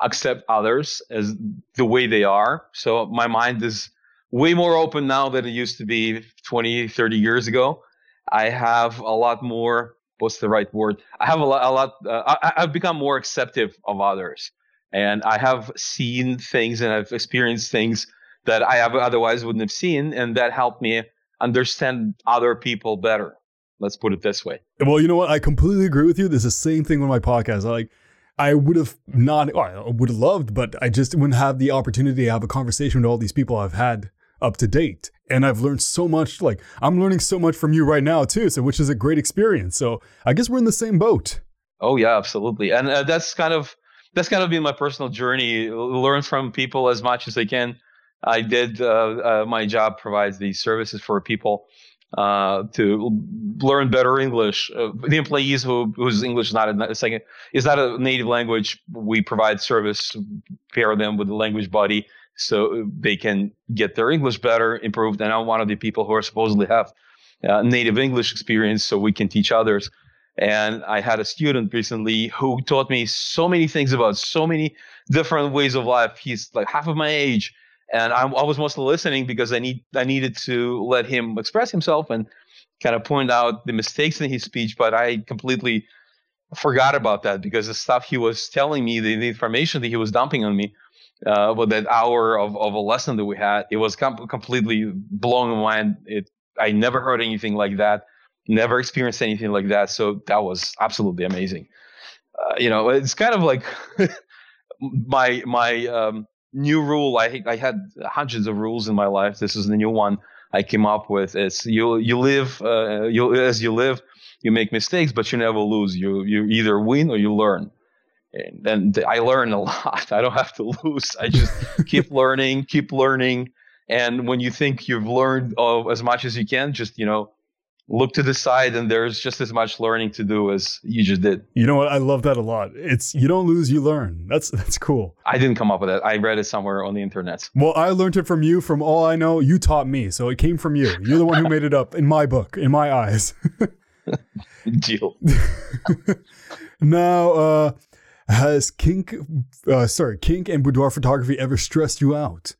accept others as the way they are. So my mind is way more open now than it used to be 20, 30 years ago. I have a lot more. What's the right word? I have a lot. A lot. Uh, I, I've become more acceptive of others, and I have seen things and I've experienced things that I have otherwise wouldn't have seen, and that helped me understand other people better. Let's put it this way. Well, you know what? I completely agree with you. There's the same thing with my podcast. I like, I would have not, I would have loved, but I just wouldn't have the opportunity to have a conversation with all these people I've had up to date. And I've learned so much. Like, I'm learning so much from you right now, too. So, which is a great experience. So, I guess we're in the same boat. Oh, yeah, absolutely. And uh, that's kind of, that's kind of been my personal journey. Learn from people as much as I can I did uh, uh, my job provides these services for people uh, to learn better English. Uh, the employees who whose English is not a second is not a native language, we provide service, pair them with the language buddy so they can get their English better, improved. And I'm one of the people who are supposedly have uh, native English experience, so we can teach others. And I had a student recently who taught me so many things about so many different ways of life. He's like half of my age and I, I, was mostly listening because I need I needed to let him express himself and kind of point out the mistakes in his speech. But I completely forgot about that because the stuff he was telling me, the, the information that he was dumping on me, uh, with that hour of, of a lesson that we had, it was com- completely blowing my mind. It I never heard anything like that, never experienced anything like that. So that was absolutely amazing. Uh, you know, it's kind of like my my um, new rule. I I had hundreds of rules in my life. This is the new one I came up with. It's you you live uh, you as you live. You make mistakes, but you never lose. You you either win or you learn. And then I learn a lot. I don't have to lose. I just keep learning, keep learning. And when you think you've learned as much as you can, just you know look to the side and there's just as much learning to do as you just did. You know what? I love that a lot. It's you don't lose, you learn. That's that's cool. I didn't come up with it. I read it somewhere on the internet. Well, I learned it from you. From all I know, you taught me. So it came from you. You're the one who made it up in my book, in my eyes. Deal. now, uh, Has kink, uh, sorry, kink and boudoir photography ever stressed you out?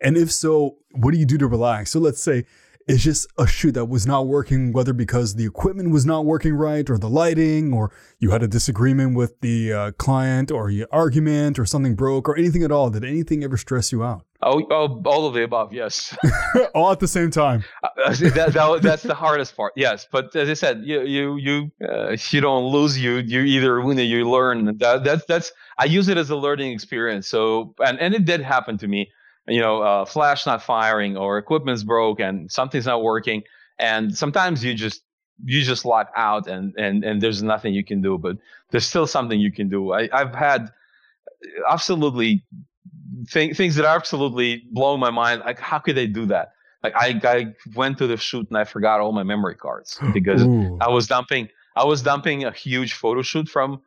And if so, what do you do to relax? So let's say it's just a shoot that was not working, whether because the equipment was not working right, or the lighting, or you had a disagreement with the uh, client, or your argument, or something broke, or anything at all. Did anything ever stress you out? Oh, oh all of the above, yes. all at the same time. Uh, that, that, that's the hardest part, yes. But as I said, you you you uh, you don't lose. You you either win or you learn. That, that's that's I use it as a learning experience. So and and it did happen to me you know, uh, flash not firing or equipment's broke and something's not working. And sometimes you just you just lock out and and and there's nothing you can do. But there's still something you can do. I, I've had absolutely th- things that are absolutely blow my mind. Like how could they do that? Like I, I went to the shoot and I forgot all my memory cards because Ooh. I was dumping I was dumping a huge photo shoot from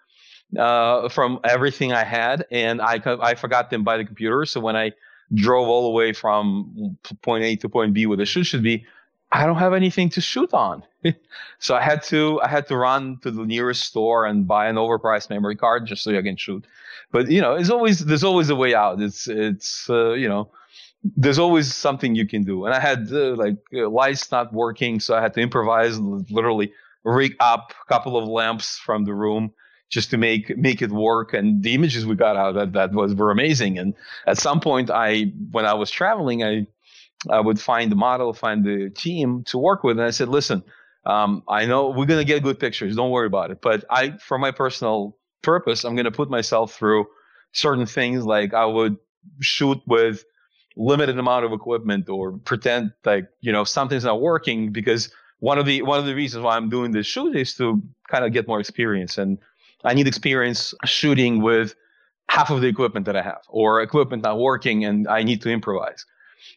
uh, from everything I had, and I I forgot them by the computer. So when I drove all the way from point A to point B where the shoot should be, I don't have anything to shoot on. so I had to I had to run to the nearest store and buy an overpriced memory card just so I can shoot. But you know, it's always there's always a way out. It's it's uh, you know, there's always something you can do. And I had uh, like uh, lights not working, so I had to improvise, literally rig up a couple of lamps from the room just to make make it work. And the images we got out that that was were amazing. And at some point, I when I was traveling, I I would find the model, find the team to work with, and I said, listen. Um, I know we're gonna get good pictures. Don't worry about it. But I, for my personal purpose, I'm gonna put myself through certain things. Like I would shoot with limited amount of equipment or pretend like you know something's not working because one of the one of the reasons why I'm doing this shoot is to kind of get more experience and I need experience shooting with half of the equipment that I have, or equipment not working, and I need to improvise.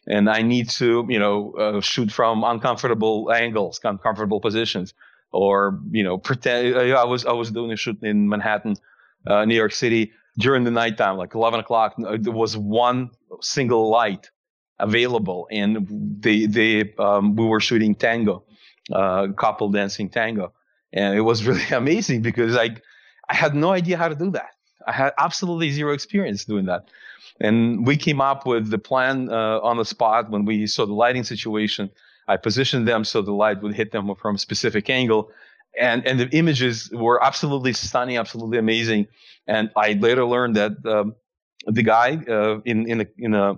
And I need to, you know, uh, shoot from uncomfortable angles, uncomfortable positions, or you know, pretend. Uh, I was I was doing a shoot in Manhattan, uh, New York City during the nighttime, like 11 o'clock. Uh, there was one single light available, and they they um, we were shooting tango, uh, couple dancing tango, and it was really amazing because I I had no idea how to do that. I had absolutely zero experience doing that. And we came up with the plan uh, on the spot when we saw the lighting situation. I positioned them so the light would hit them from a specific angle. And, and the images were absolutely stunning, absolutely amazing. And I later learned that um, the guy uh, in, in, a, in a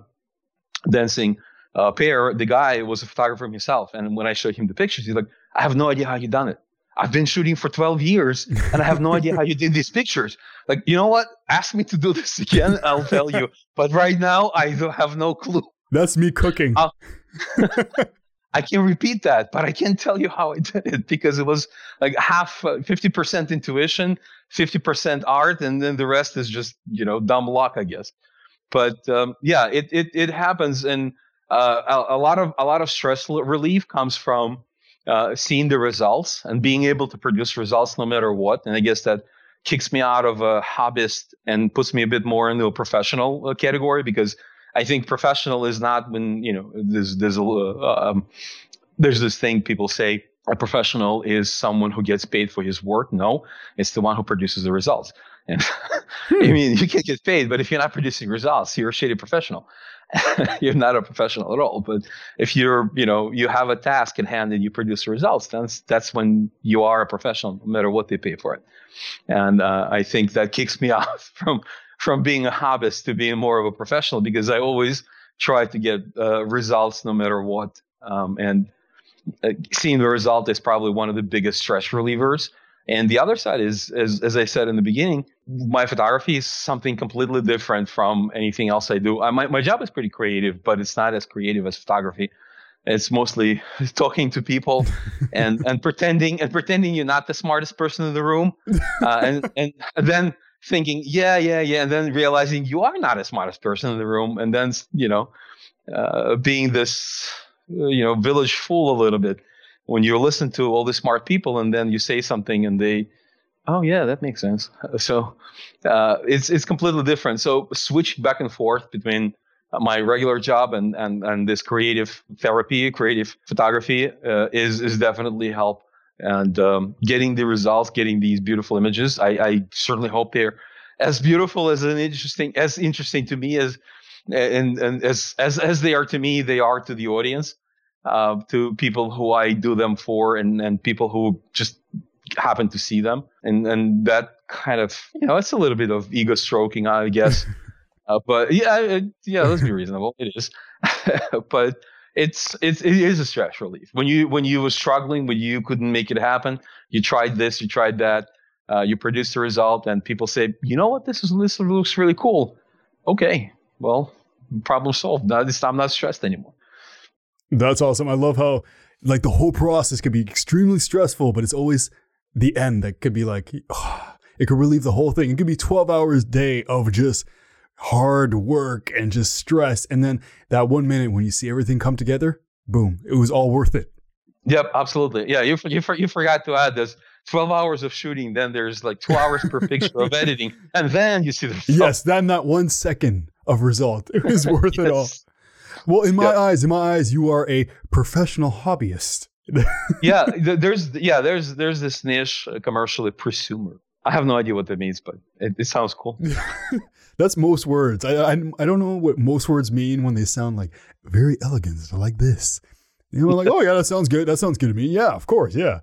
dancing uh, pair, the guy was a photographer himself. And when I showed him the pictures, he's like, I have no idea how you done it. I've been shooting for 12 years and I have no idea how you did these pictures. Like, you know what? Ask me to do this again. I'll tell you. But right now, I have no clue. That's me cooking. I can repeat that, but I can't tell you how I did it because it was like half, uh, 50% intuition, 50% art, and then the rest is just, you know, dumb luck, I guess. But um, yeah, it, it, it happens. And uh, a, a lot of, a lot of stress relief comes from uh, seeing the results and being able to produce results no matter what. And I guess that kicks me out of a hobbyist and puts me a bit more into a professional uh, category because I think professional is not when you know there's there's a uh, um, there's this thing people say a professional is someone who gets paid for his work. No, it's the one who produces the results. And hmm. I mean, you can get paid, but if you're not producing results, you're a shady professional. you're not a professional at all. But if you're, you know, you have a task in hand and you produce results, that's that's when you are a professional, no matter what they pay for it. And uh, I think that kicks me off from from being a hobbyist to being more of a professional because I always try to get uh, results no matter what. Um, and uh, seeing the result is probably one of the biggest stress relievers and the other side is, as, as I said in the beginning, my photography is something completely different from anything else I do. I, my, my job is pretty creative, but it's not as creative as photography. It's mostly talking to people and, and pretending and pretending you're not the smartest person in the room, uh, and, and then thinking, yeah, yeah, yeah, and then realizing you are not the smartest person in the room, and then you know, uh, being this you know village fool a little bit when you listen to all the smart people and then you say something and they oh yeah that makes sense. So uh, it's it's completely different. So switch back and forth between my regular job and and and this creative therapy creative photography uh, is is definitely help. And um, getting the results getting these beautiful images I, I certainly hope they're as beautiful as an interesting as interesting to me as and and as as as they are to me, they are to the audience, uh, to people who I do them for, and and people who just happen to see them, and and that kind of you know it's a little bit of ego stroking, I guess. uh, but yeah, it, yeah, let's be reasonable. It is, but it's it's it is a stress relief when you when you were struggling when you couldn't make it happen. You tried this, you tried that. Uh, you produce a result, and people say, you know what, this is this looks really cool. Okay, well, problem solved. Now this I'm not stressed anymore. That's awesome. I love how like the whole process could be extremely stressful, but it's always the end that could be like oh, it could relieve the whole thing. It could be 12 hours a day of just hard work and just stress. And then that one minute when you see everything come together, boom, it was all worth it. Yep, absolutely. Yeah, you you, you forgot to add this. 12 hours of shooting, then there's like two hours per picture of editing, and then you see the result. Yes, then that one second of result. It was worth yes. it all. Well, in my eyes, in my eyes, you are a professional hobbyist. yeah, there's yeah, there's there's this niche uh, commercially prosumer. I have no idea what that means, but it, it sounds cool. That's most words. I, I I don't know what most words mean when they sound like very elegant, like this. You know, like oh yeah, that sounds good. That sounds good to me. Yeah, of course, yeah.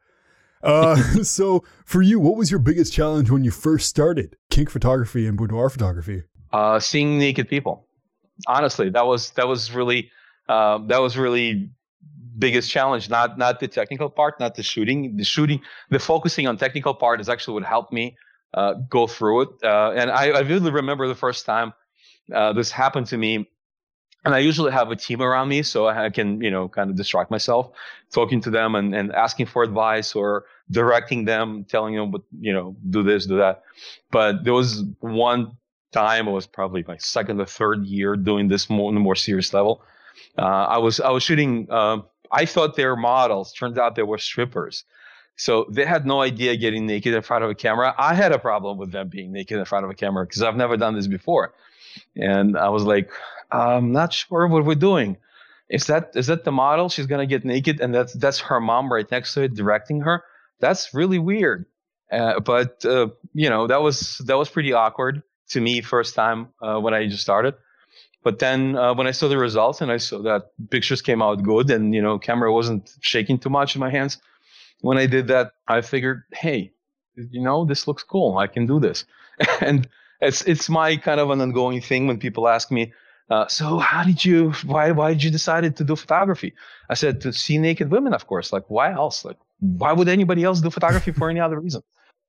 Uh, so for you, what was your biggest challenge when you first started kink photography and boudoir photography? uh, seeing naked people. Honestly, that was that was really um, that was really biggest challenge. Not not the technical part, not the shooting. The shooting, the focusing on technical part is actually what helped me uh, go through it. Uh, and I, I vividly remember the first time uh, this happened to me. And I usually have a team around me, so I can, you know, kind of distract myself, talking to them and, and asking for advice or directing them, telling them, what, you know, do this, do that. But there was one time. It was probably my second or third year doing this more on a more serious level. Uh, I was I was shooting. Uh, I thought they were models. Turns out they were strippers. So they had no idea getting naked in front of a camera. I had a problem with them being naked in front of a camera because I've never done this before. And I was like, I'm not sure what we're doing. Is that is that the model? She's gonna get naked, and that's that's her mom right next to it directing her. That's really weird. Uh, but uh, you know that was that was pretty awkward to me first time uh, when I just started. But then uh, when I saw the results and I saw that pictures came out good and you know camera wasn't shaking too much in my hands, when I did that, I figured, hey, you know this looks cool. I can do this, and it's it's my kind of an ongoing thing when people ask me. Uh, so how did you why why did you decided to do photography? I said to see naked women, of course. Like why else? Like why would anybody else do photography for any other reason?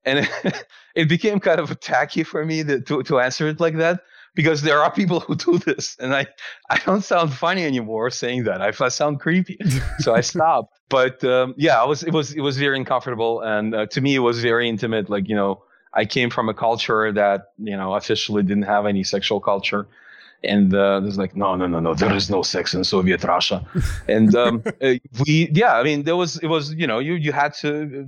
And it, it became kind of tacky for me to, to, to answer it like that because there are people who do this and i i don't sound funny anymore saying that. I, I sound creepy. So i stopped. But um, yeah i was it was it was very uncomfortable and uh, to me it was very intimate. Like you know i came from a culture that you know officially didn't have any sexual culture. And uh, there's like no no no no there is no sex in soviet russia. And um, uh, we yeah i mean there was it was you know you you had to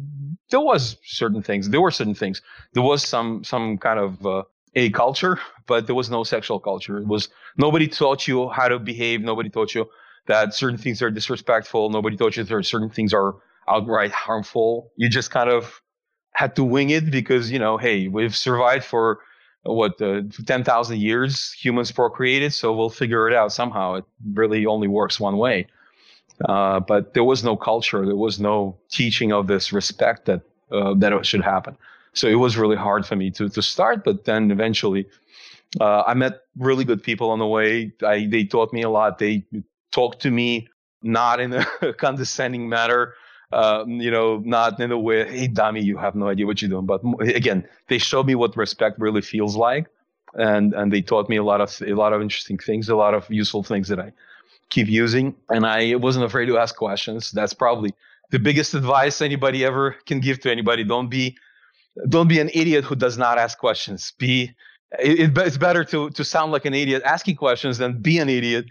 there was certain things there were certain things. There was some some kind of uh, a culture but there was no sexual culture. It was nobody taught you how to behave nobody taught you that certain things are disrespectful nobody taught you that certain things are outright harmful. You just kind of had to wing it because you know hey we've survived for what uh, 10,000 years humans procreated so we'll figure it out somehow. It really only works one way uh, but there was no culture there was no teaching of this respect that uh, that it should happen so it was really hard for me to to start but then eventually uh, I met really good people on the way I, they taught me a lot they talked to me not in a condescending manner um, you know, not in a way, hey, dummy, you have no idea what you're doing. But again, they showed me what respect really feels like, and and they taught me a lot of a lot of interesting things, a lot of useful things that I keep using. And I wasn't afraid to ask questions. That's probably the biggest advice anybody ever can give to anybody. Don't be don't be an idiot who does not ask questions. Be it, it's better to to sound like an idiot asking questions than be an idiot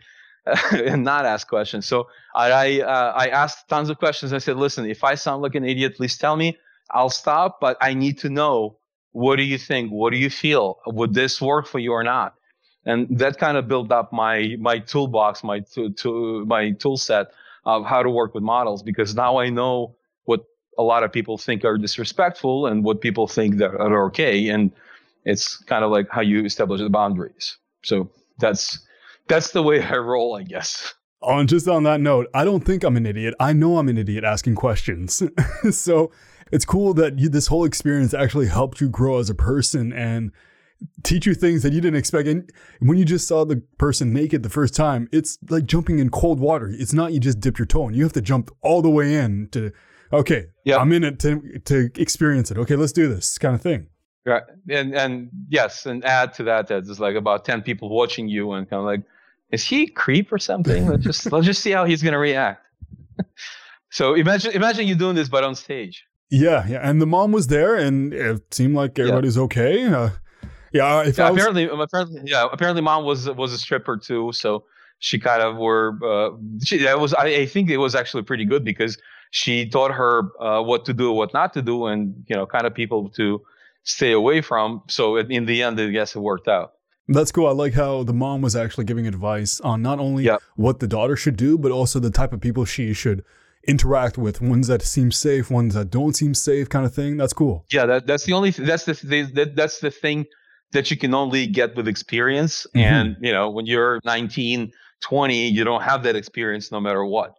and not ask questions. So I uh, I asked tons of questions. I said, listen, if I sound like an idiot, please tell me. I'll stop, but I need to know what do you think? What do you feel? Would this work for you or not? And that kind of built up my my toolbox, my to, to my tool set of how to work with models because now I know what a lot of people think are disrespectful and what people think that are okay. And It's kind of like how you establish the boundaries. So that's that's the way I roll, I guess. On just on that note, I don't think I'm an idiot. I know I'm an idiot asking questions. so it's cool that you, this whole experience actually helped you grow as a person and teach you things that you didn't expect. And when you just saw the person naked the first time, it's like jumping in cold water. It's not you just dip your toe in. You have to jump all the way in to, okay, yeah. I'm in it to, to experience it. Okay, let's do this kind of thing. Right. And, and yes, and add to that, that there's like about 10 people watching you and kind of like, is he creep or something? let's just, let's just see how he's going to react. so imagine, imagine you doing this, but on stage. Yeah. Yeah. And the mom was there and it seemed like everybody's yeah. okay. Uh, yeah, if yeah, was... apparently, apparently, yeah, apparently, mom was was a stripper too, so she kind of were. Uh, she, that was, I, I, think, it was actually pretty good because she taught her uh, what to do, what not to do, and you know, kind of people to stay away from. So in the end, I guess it worked out. That's cool. I like how the mom was actually giving advice on not only what the daughter should do, but also the type of people she should interact with ones that seem safe ones that don't seem safe kind of thing that's cool yeah that, that's the only th- that's the th- that, that's the thing that you can only get with experience. Mm-hmm. And, you know, when you're 19, 20, you don't have that experience no matter what.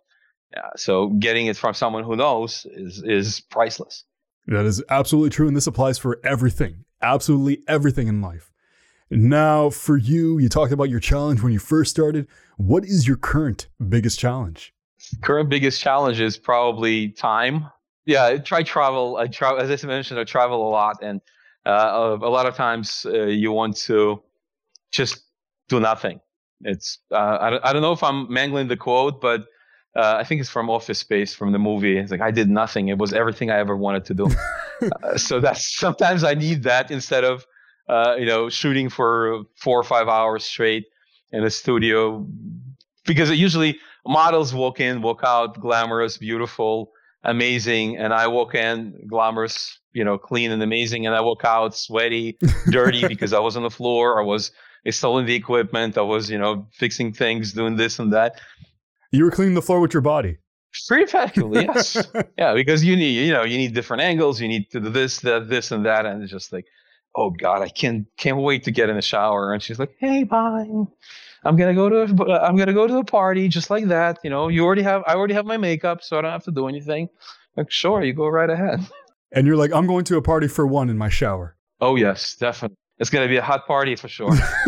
Yeah, so getting it from someone who knows is is priceless. That is absolutely true. And this applies for everything, absolutely everything in life. Now, for you, you talked about your challenge when you first started. What is your current biggest challenge? Current biggest challenge is probably time. Yeah, I try travel. I travel, as I mentioned, I travel a lot, and uh, a lot of times uh, you want to just do nothing. It's uh, I, don't, I don't know if I'm mangling the quote, but uh, I think it's from Office Space from the movie. It's like I did nothing. It was everything I ever wanted to do. uh, so that's sometimes I need that instead of uh, you know shooting for four or five hours straight in a studio because usually models walk in, walk out, glamorous, beautiful, amazing, and I walk in glamorous, you know, clean and amazing, and I walk out sweaty, dirty because I was on the floor, I was installing the equipment, I was, you know, fixing things, doing this and that. You were cleaning the floor with your body. Pretty effectively, yes. yeah, because you need, you know, you need different angles, you need to do this, that, this, and that, and it's just like, oh God, I can't can't wait to get in the shower. And she's like, hey, bye. I'm gonna go to a, I'm gonna go to a party just like that. You know, you already have I already have my makeup, so I don't have to do anything. Like, sure, you go right ahead. And you're like, I'm going to a party for one in my shower. Oh yes, definitely. It's gonna be a hot party for sure.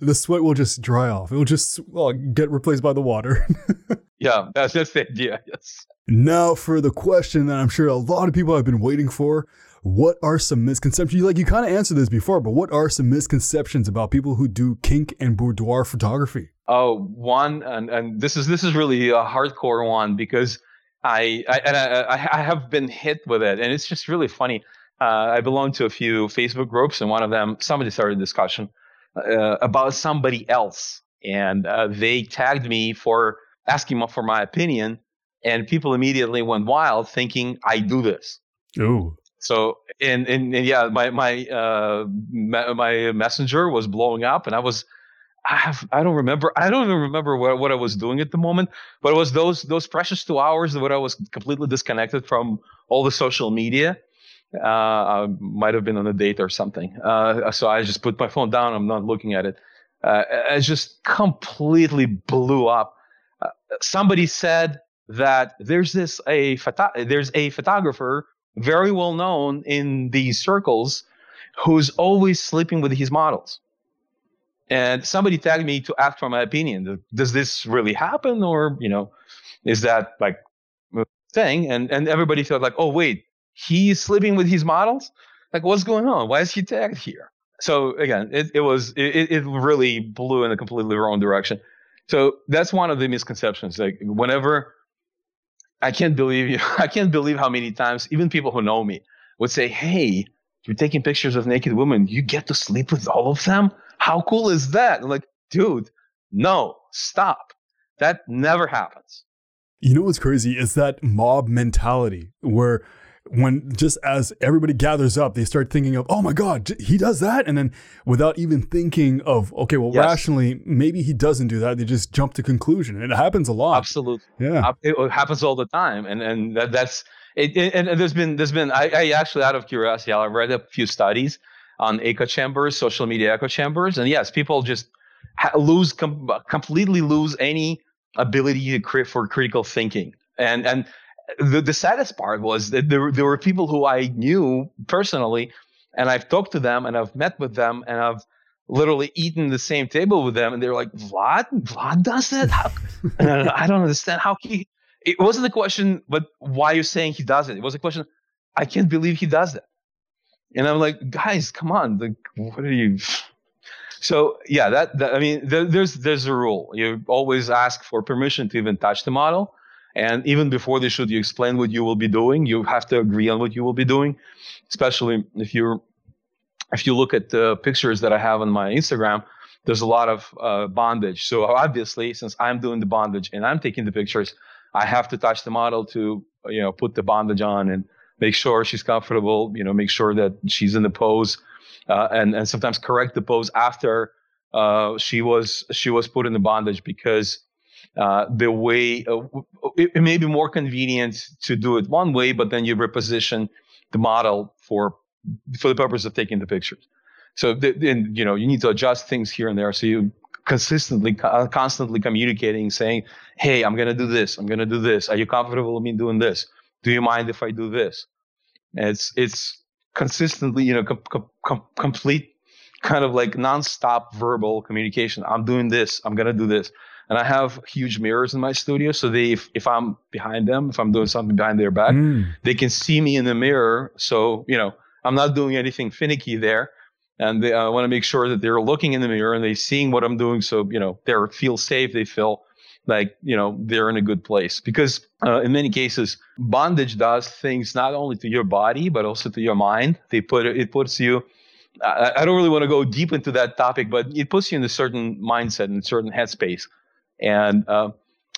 the sweat will just dry off. It will just well, get replaced by the water. yeah, that's just the idea. Yes. Now for the question that I'm sure a lot of people have been waiting for what are some misconceptions? Like you kind of answered this before, but what are some misconceptions about people who do kink and boudoir photography? Oh, one, and, and this is this is really a hardcore one because I I, and I, I have been hit with it, and it's just really funny. Uh, I belong to a few Facebook groups, and one of them somebody started a discussion uh, about somebody else, and uh, they tagged me for asking for my opinion, and people immediately went wild, thinking I do this. Ooh. So and, and, and yeah, my my uh, my messenger was blowing up, and I was I have I don't remember I don't even remember what, what I was doing at the moment, but it was those those precious two hours that I was completely disconnected from all the social media. Uh, I might have been on a date or something. Uh, so I just put my phone down. I'm not looking at it. Uh, it just completely blew up. Uh, somebody said that there's this a photo- there's a photographer very well known in these circles who's always sleeping with his models. And somebody tagged me to ask for my opinion. Does this really happen, or you know, is that like thing? And and everybody felt like, oh wait, he's sleeping with his models. Like, what's going on? Why is he tagged here? So again, it, it was it, it really blew in a completely wrong direction. So that's one of the misconceptions. Like whenever I can't believe you. I can't believe how many times even people who know me would say, "Hey, you're taking pictures of naked women. You get to sleep with all of them. How cool is that?" I'm like, dude, no, stop. That never happens. You know what's crazy is that mob mentality where when just as everybody gathers up, they start thinking of, oh my God, he does that. And then without even thinking of, okay, well, yes. rationally, maybe he doesn't do that. They just jump to conclusion. And it happens a lot. Absolutely. Yeah. It happens all the time. And, and that, that's, it, and there's been, there's been, I, I actually, out of curiosity, I read a few studies on echo chambers, social media echo chambers, and yes, people just lose com- completely lose any ability to create for critical thinking. And and the, the saddest part was that there there were people who I knew personally, and I've talked to them and I've met with them and I've literally eaten the same table with them, and they're like, "Vlad, Vlad does that? How? I don't understand how he." It wasn't a question, but why are you saying he does it? It was a question. I can't believe he does that. And I'm like, guys, come on, like, what are you? So yeah, that, that I mean, there, there's there's a rule. You always ask for permission to even touch the model, and even before they should you explain what you will be doing. You have to agree on what you will be doing, especially if you're if you look at the pictures that I have on my Instagram. There's a lot of uh, bondage. So obviously, since I'm doing the bondage and I'm taking the pictures, I have to touch the model to you know put the bondage on and make sure she's comfortable. You know, make sure that she's in the pose uh, and and sometimes correct the pose after uh, she was she was put in the bondage because uh, the way uh, it, it, may be more convenient to do it one way, but then you reposition the model for for the purpose of taking the pictures. So then you know you need to adjust things here and there. So you consistently constantly communicating, saying, "Hey, I'm gonna do this. I'm gonna do this. Are you comfortable with me doing this? Do you mind if I do this?" And it's it's consistently, you know, com- com- complete kind of like nonstop verbal communication. I'm doing this. I'm gonna do this. And I have huge mirrors in my studio, so they, if, if I'm behind them, if I'm doing something behind their back, mm. they can see me in the mirror. So you know, I'm not doing anything finicky there, and they, I want to make sure that they're looking in the mirror and they're seeing what I'm doing. So you know, they feel safe. They feel like you know they're in a good place because uh, in many cases bondage does things not only to your body but also to your mind they put it puts you I, I don't really want to go deep into that topic but it puts you in a certain mindset and a certain headspace and uh,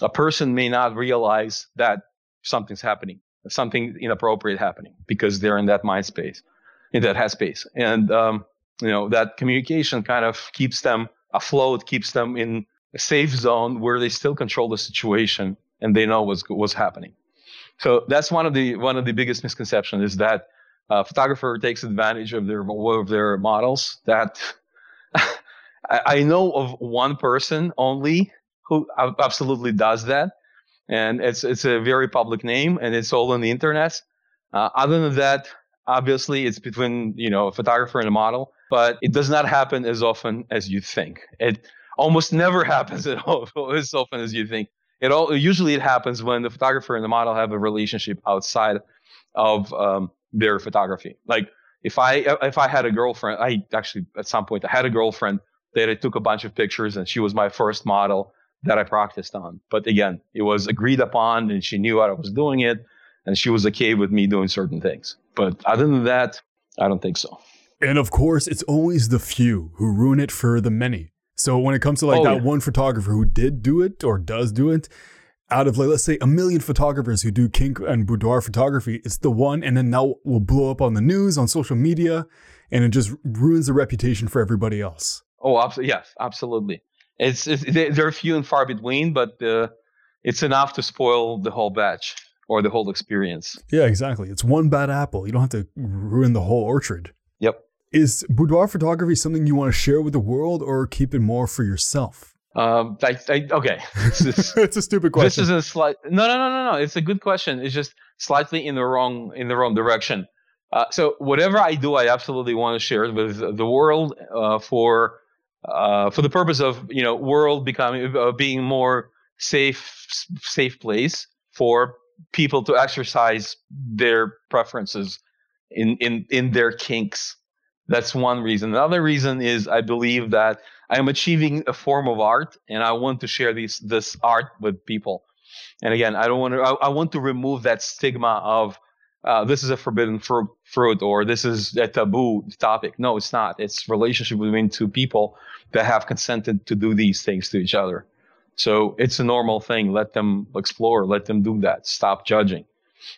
a person may not realize that something's happening something inappropriate happening because they're in that mind space in that headspace and um, you know that communication kind of keeps them afloat keeps them in a safe zone where they still control the situation and they know what's what's happening. So that's one of the one of the biggest misconceptions is that a photographer takes advantage of their of their models. That I know of one person only who absolutely does that, and it's it's a very public name and it's all on the internet. Uh, other than that, obviously it's between you know a photographer and a model, but it does not happen as often as you think. It almost never happens at all as often as you think. It all usually it happens when the photographer and the model have a relationship outside of um, their photography. Like if I if I had a girlfriend, I actually at some point I had a girlfriend that I took a bunch of pictures and she was my first model that I practiced on. But again, it was agreed upon and she knew I was doing it and she was okay with me doing certain things. But other than that, I don't think so. And of course, it's always the few who ruin it for the many. So when it comes to like oh, that yeah. one photographer who did do it or does do it, out of like let's say a million photographers who do kink and boudoir photography, it's the one, and then now will blow up on the news, on social media, and it just ruins the reputation for everybody else. Oh, abso- yes, absolutely. It's, it's they're few and far between, but uh, it's enough to spoil the whole batch or the whole experience. Yeah, exactly. It's one bad apple. You don't have to ruin the whole orchard. Yep. Is boudoir photography something you want to share with the world or keep it more for yourself? Um, I, I, okay. it's a stupid question. This is a slight. No, no, no, no, no. It's a good question. It's just slightly in the wrong in the wrong direction. Uh, so whatever I do, I absolutely want to share it with the world uh, for uh, for the purpose of you know world becoming uh, being more safe safe place for people to exercise their preferences in in in their kinks that's one reason. Another reason is I believe that I am achieving a form of art and I want to share this this art with people. And again, I don't want to. I, I want to remove that stigma of uh, this is a forbidden fru- fruit or this is a taboo topic. No, it's not. It's relationship between two people that have consented to do these things to each other. So it's a normal thing. Let them explore. Let them do that. Stop judging.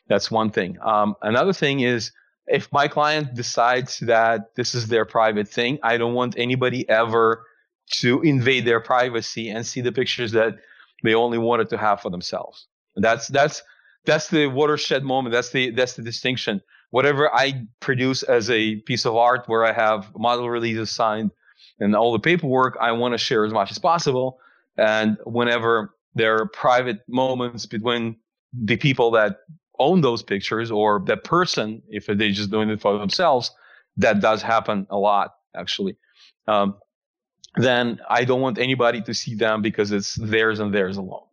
That's one thing. Um, another thing is if my client decides that this is their private thing, I don't want anybody ever to invade their privacy and see the pictures that they only wanted to have for themselves. That's that's that's the watershed moment. That's the that's the distinction. whatever I produce as a piece of art where I have model releases signed and all the paperwork, I want to share as much as possible. And whenever there are private moments between the people that own those pictures or that person, if they're just doing it for themselves, that does happen a lot actually. Um, then I don't want anybody to see them because it's theirs and theirs alone.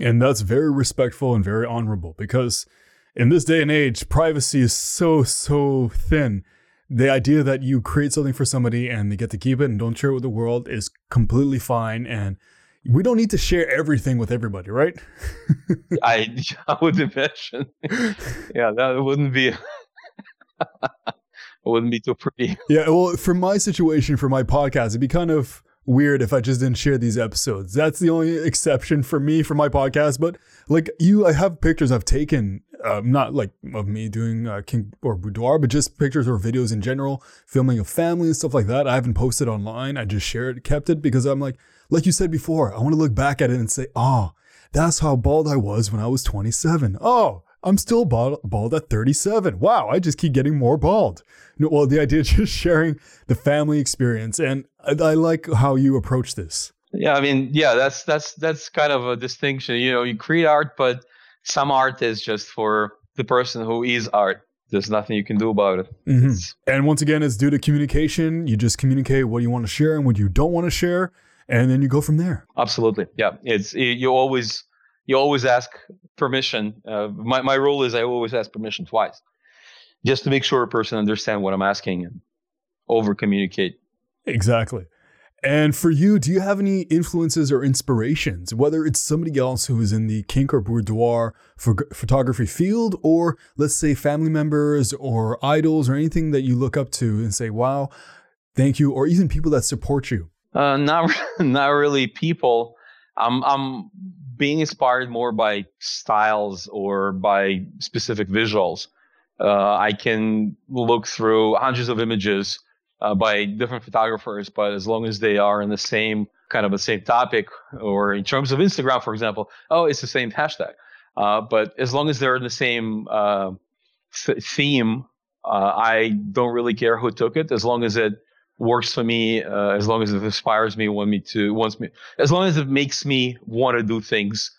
And that's very respectful and very honorable because in this day and age, privacy is so, so thin. The idea that you create something for somebody and they get to keep it and don't share it with the world is completely fine. And we don't need to share everything with everybody, right? I, I would imagine. yeah, that wouldn't be. it wouldn't be too pretty. Yeah, well, for my situation, for my podcast, it'd be kind of weird if I just didn't share these episodes. That's the only exception for me for my podcast. But like you, I have pictures I've taken, uh, not like of me doing uh, kink or Boudoir, but just pictures or videos in general, filming a family and stuff like that. I haven't posted online. I just shared, it, kept it because I'm like, like you said before, I want to look back at it and say, oh, that's how bald I was when I was 27. Oh, I'm still bald, bald at 37. Wow, I just keep getting more bald. well, the idea of just sharing the family experience, and I, I like how you approach this. Yeah, I mean, yeah, that's that's that's kind of a distinction. You know, you create art, but some art is just for the person who is art. There's nothing you can do about it. Mm-hmm. And once again, it's due to communication. You just communicate what you want to share and what you don't want to share, and then you go from there. Absolutely, yeah. It's you always you always ask permission. Uh, my my rule is I always ask permission twice, just to make sure a person understands what I'm asking and over communicate. Exactly. And for you, do you have any influences or inspirations, whether it's somebody else who is in the kink or boudoir photography field, or let's say family members or idols or anything that you look up to and say, wow, thank you, or even people that support you? Uh, not, not really people. I'm, I'm being inspired more by styles or by specific visuals. Uh, I can look through hundreds of images uh, by different photographers, but as long as they are in the same kind of the same topic, or in terms of Instagram, for example, oh, it's the same hashtag. Uh, but as long as they're in the same uh, th- theme, uh, I don't really care who took it, as long as it works for me, uh, as long as it inspires me, want me to wants me, as long as it makes me want to do things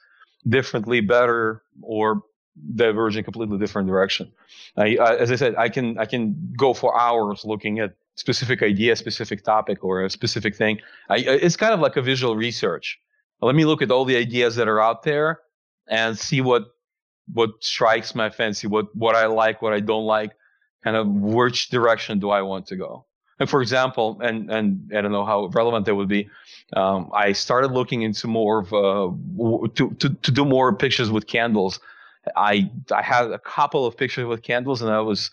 differently, better, or diverge in completely different direction. I, I, as I said, I can I can go for hours looking at specific idea, specific topic, or a specific thing. I, it's kind of like a visual research. Let me look at all the ideas that are out there and see what what strikes my fancy, what what I like, what I don't like, kind of which direction do I want to go. And for example, and and I don't know how relevant that would be. Um, I started looking into more of uh, to, to to do more pictures with candles. I I had a couple of pictures with candles, and I was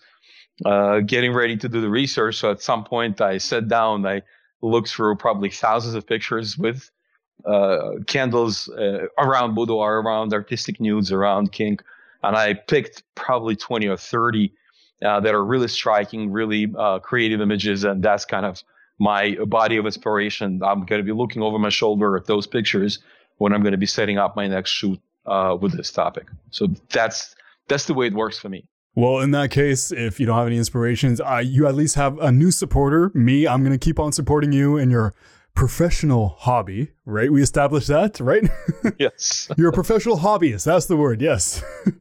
uh, getting ready to do the research. So at some point, I sat down, I looked through probably thousands of pictures with uh, candles uh, around boudoir, around artistic nudes, around kink, and I picked probably 20 or 30 uh, that are really striking, really uh, creative images, and that's kind of my body of inspiration. I'm going to be looking over my shoulder at those pictures when I'm going to be setting up my next shoot uh, with this topic. So that's that's the way it works for me. Well, in that case, if you don't have any inspirations, uh, you at least have a new supporter. Me, I'm going to keep on supporting you in your professional hobby, right? We established that, right? Yes. You're a professional hobbyist. That's the word. Yes.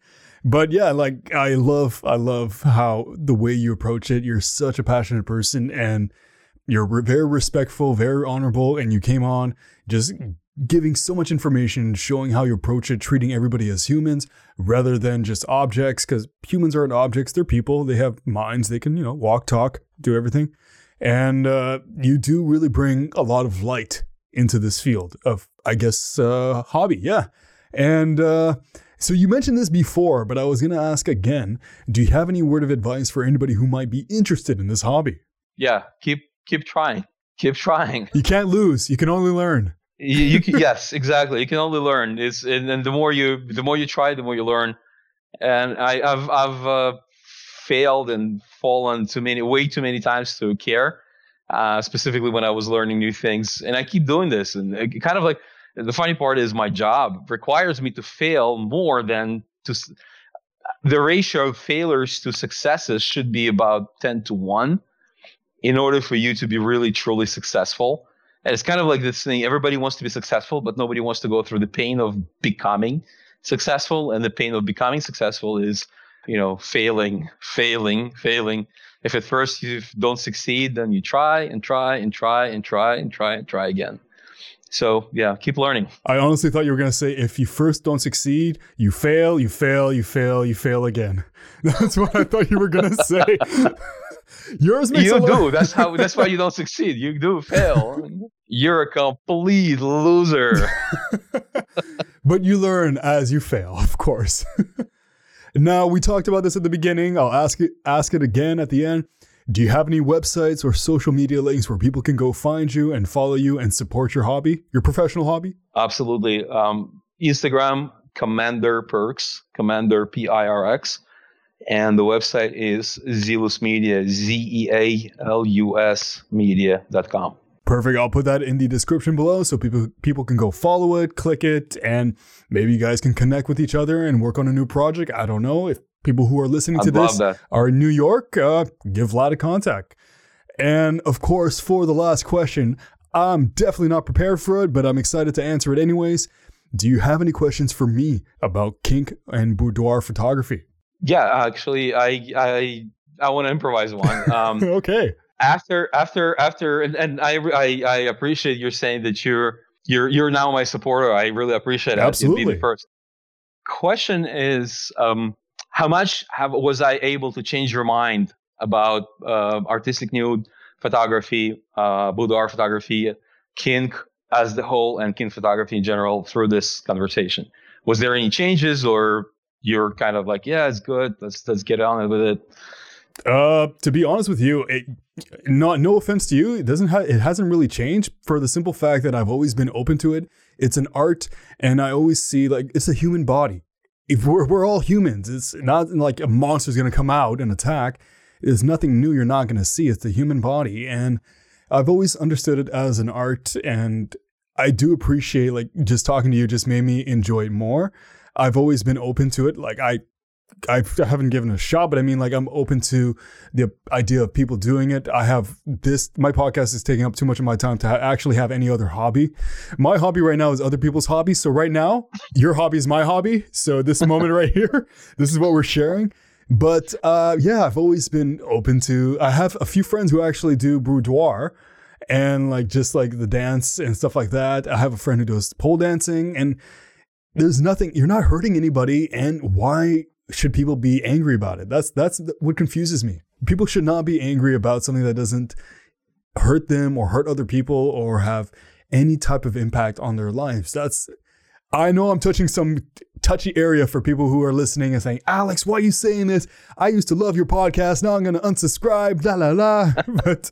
but yeah, like I love, I love how the way you approach it. You're such a passionate person and you're very respectful, very honorable. And you came on just giving so much information, showing how you approach it, treating everybody as humans rather than just objects, because humans aren't objects, they're people. They have minds, they can, you know, walk, talk, do everything. And uh, you do really bring a lot of light into this field of, I guess, uh, hobby. Yeah. And uh, so you mentioned this before, but I was going to ask again do you have any word of advice for anybody who might be interested in this hobby? Yeah. Keep, keep trying. Keep trying. You can't lose. You can only learn you, you can, yes, exactly. You can only learn. It's and, and, the more you the more you try, the more you learn. And I, have I've uh, failed and fallen too many way too many times to care, uh, specifically when I was learning new things. And I keep doing this, and it kind of like the funny part is my job requires me to fail more than to. the ratio of failures to successes should be about 10 to 1 in order for you to be really truly successful. And it's kind of like this thing everybody wants to be successful, but nobody wants to go through the pain of becoming successful. And the pain of becoming successful is, you know, failing, failing, failing. If at first you don't succeed, then you try and try and try and try and try and try again. So yeah, keep learning. I honestly thought you were gonna say if you first don't succeed, you fail, you fail, you fail, you fail again. That's what I thought you were gonna say. Yours makes you do. That's how. That's why you don't succeed. You do fail. You're a complete loser. but you learn as you fail, of course. now we talked about this at the beginning. I'll ask it. Ask it again at the end. Do you have any websites or social media links where people can go find you and follow you and support your hobby, your professional hobby? Absolutely. Um, Instagram, Commander Pirx, Commander P I R X and the website is Zealus Media, Z E A L U S Media.com. Perfect. I'll put that in the description below so people people can go follow it, click it, and maybe you guys can connect with each other and work on a new project. I don't know if people who are listening I'd to this that. are in New York. Uh, give Vlad a contact. And of course, for the last question, I'm definitely not prepared for it, but I'm excited to answer it anyways. Do you have any questions for me about kink and boudoir photography? Yeah, actually, I I I want to improvise one. Um, okay. After after after, and, and I, I I appreciate you saying that you're you're you're now my supporter. I really appreciate it. Absolutely. Be the first. Question is, um, how much have was I able to change your mind about uh, artistic nude photography, uh, boudoir photography, kink as the whole, and kink photography in general through this conversation? Was there any changes, or you're kind of like, yeah, it's good. Let's let's get on with it. Uh, to be honest with you, it, not no offense to you, it doesn't ha- it hasn't really changed for the simple fact that I've always been open to it. It's an art, and I always see like it's a human body. If we're we're all humans, it's not like a monster's gonna come out and attack. There's nothing new you're not gonna see. It's the human body, and I've always understood it as an art, and I do appreciate like just talking to you just made me enjoy it more. I've always been open to it. Like I, I haven't given a shot, but I mean, like I'm open to the idea of people doing it. I have this. My podcast is taking up too much of my time to ha- actually have any other hobby. My hobby right now is other people's hobbies. So right now, your hobby is my hobby. So this moment right here, this is what we're sharing. But uh, yeah, I've always been open to. I have a few friends who actually do boudoir and like just like the dance and stuff like that. I have a friend who does pole dancing and there's nothing you're not hurting anybody and why should people be angry about it that's that's what confuses me people should not be angry about something that doesn't hurt them or hurt other people or have any type of impact on their lives that's I know I'm touching some touchy area for people who are listening and saying, Alex, why are you saying this? I used to love your podcast. Now I'm going to unsubscribe, la la la. but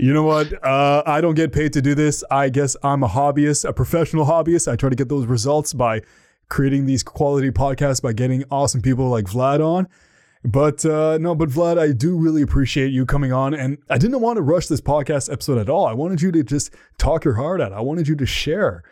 you know what? Uh, I don't get paid to do this. I guess I'm a hobbyist, a professional hobbyist. I try to get those results by creating these quality podcasts, by getting awesome people like Vlad on. But uh, no, but Vlad, I do really appreciate you coming on. And I didn't want to rush this podcast episode at all. I wanted you to just talk your heart out. I wanted you to share.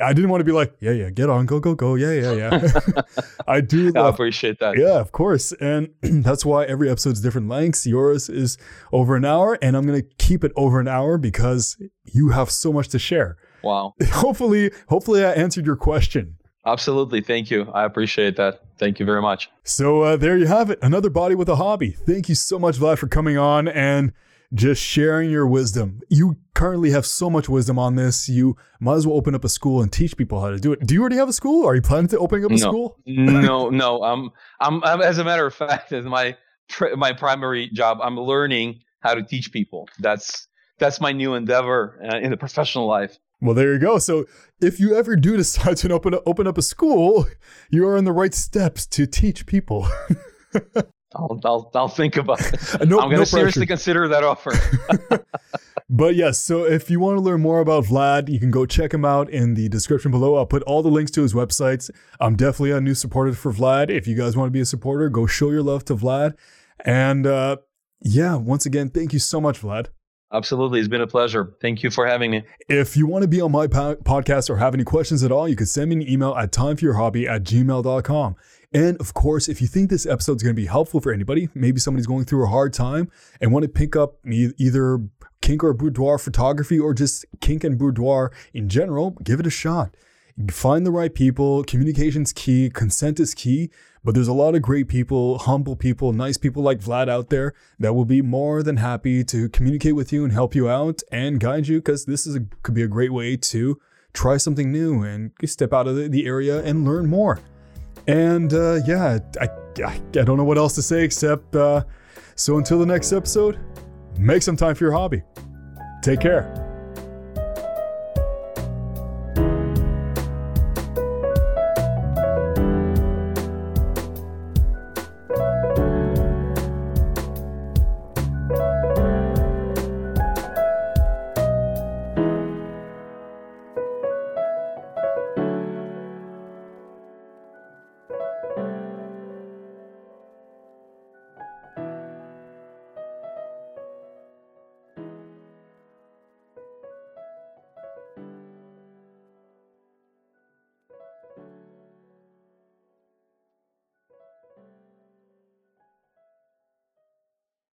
I didn't want to be like, yeah, yeah, get on, go, go, go, yeah, yeah, yeah. I do. Love, I appreciate that. Yeah, of course, and that's why every episode's different lengths. Yours is over an hour, and I'm gonna keep it over an hour because you have so much to share. Wow. hopefully, hopefully, I answered your question. Absolutely. Thank you. I appreciate that. Thank you very much. So uh, there you have it. Another body with a hobby. Thank you so much, Vlad, for coming on and just sharing your wisdom. You currently have so much wisdom on this. You might as well open up a school and teach people how to do it. Do you already have a school? Are you planning to open up a no. school? no, no. I'm, I'm, I'm, as a matter of fact, as my my primary job, I'm learning how to teach people. That's that's my new endeavor uh, in the professional life. Well, there you go. So if you ever do decide to open open up a school, you are in the right steps to teach people. I'll, I'll, I'll think about it. No, I'm going to no seriously consider that offer. but yes, so if you want to learn more about Vlad, you can go check him out in the description below. I'll put all the links to his websites. I'm definitely a new supporter for Vlad. If you guys want to be a supporter, go show your love to Vlad. And uh, yeah, once again, thank you so much, Vlad. Absolutely. It's been a pleasure. Thank you for having me. If you want to be on my po- podcast or have any questions at all, you can send me an email at timeforyourhobby at gmail.com. And of course, if you think this episode is going to be helpful for anybody, maybe somebody's going through a hard time and want to pick up either kink or boudoir photography or just kink and boudoir in general, give it a shot. Find the right people. Communication's key. Consent is key. But there's a lot of great people, humble people, nice people like Vlad out there that will be more than happy to communicate with you and help you out and guide you because this is a, could be a great way to try something new and step out of the, the area and learn more. And uh, yeah, I, I, I, don't know what else to say except uh, so until the next episode, make some time for your hobby. Take care.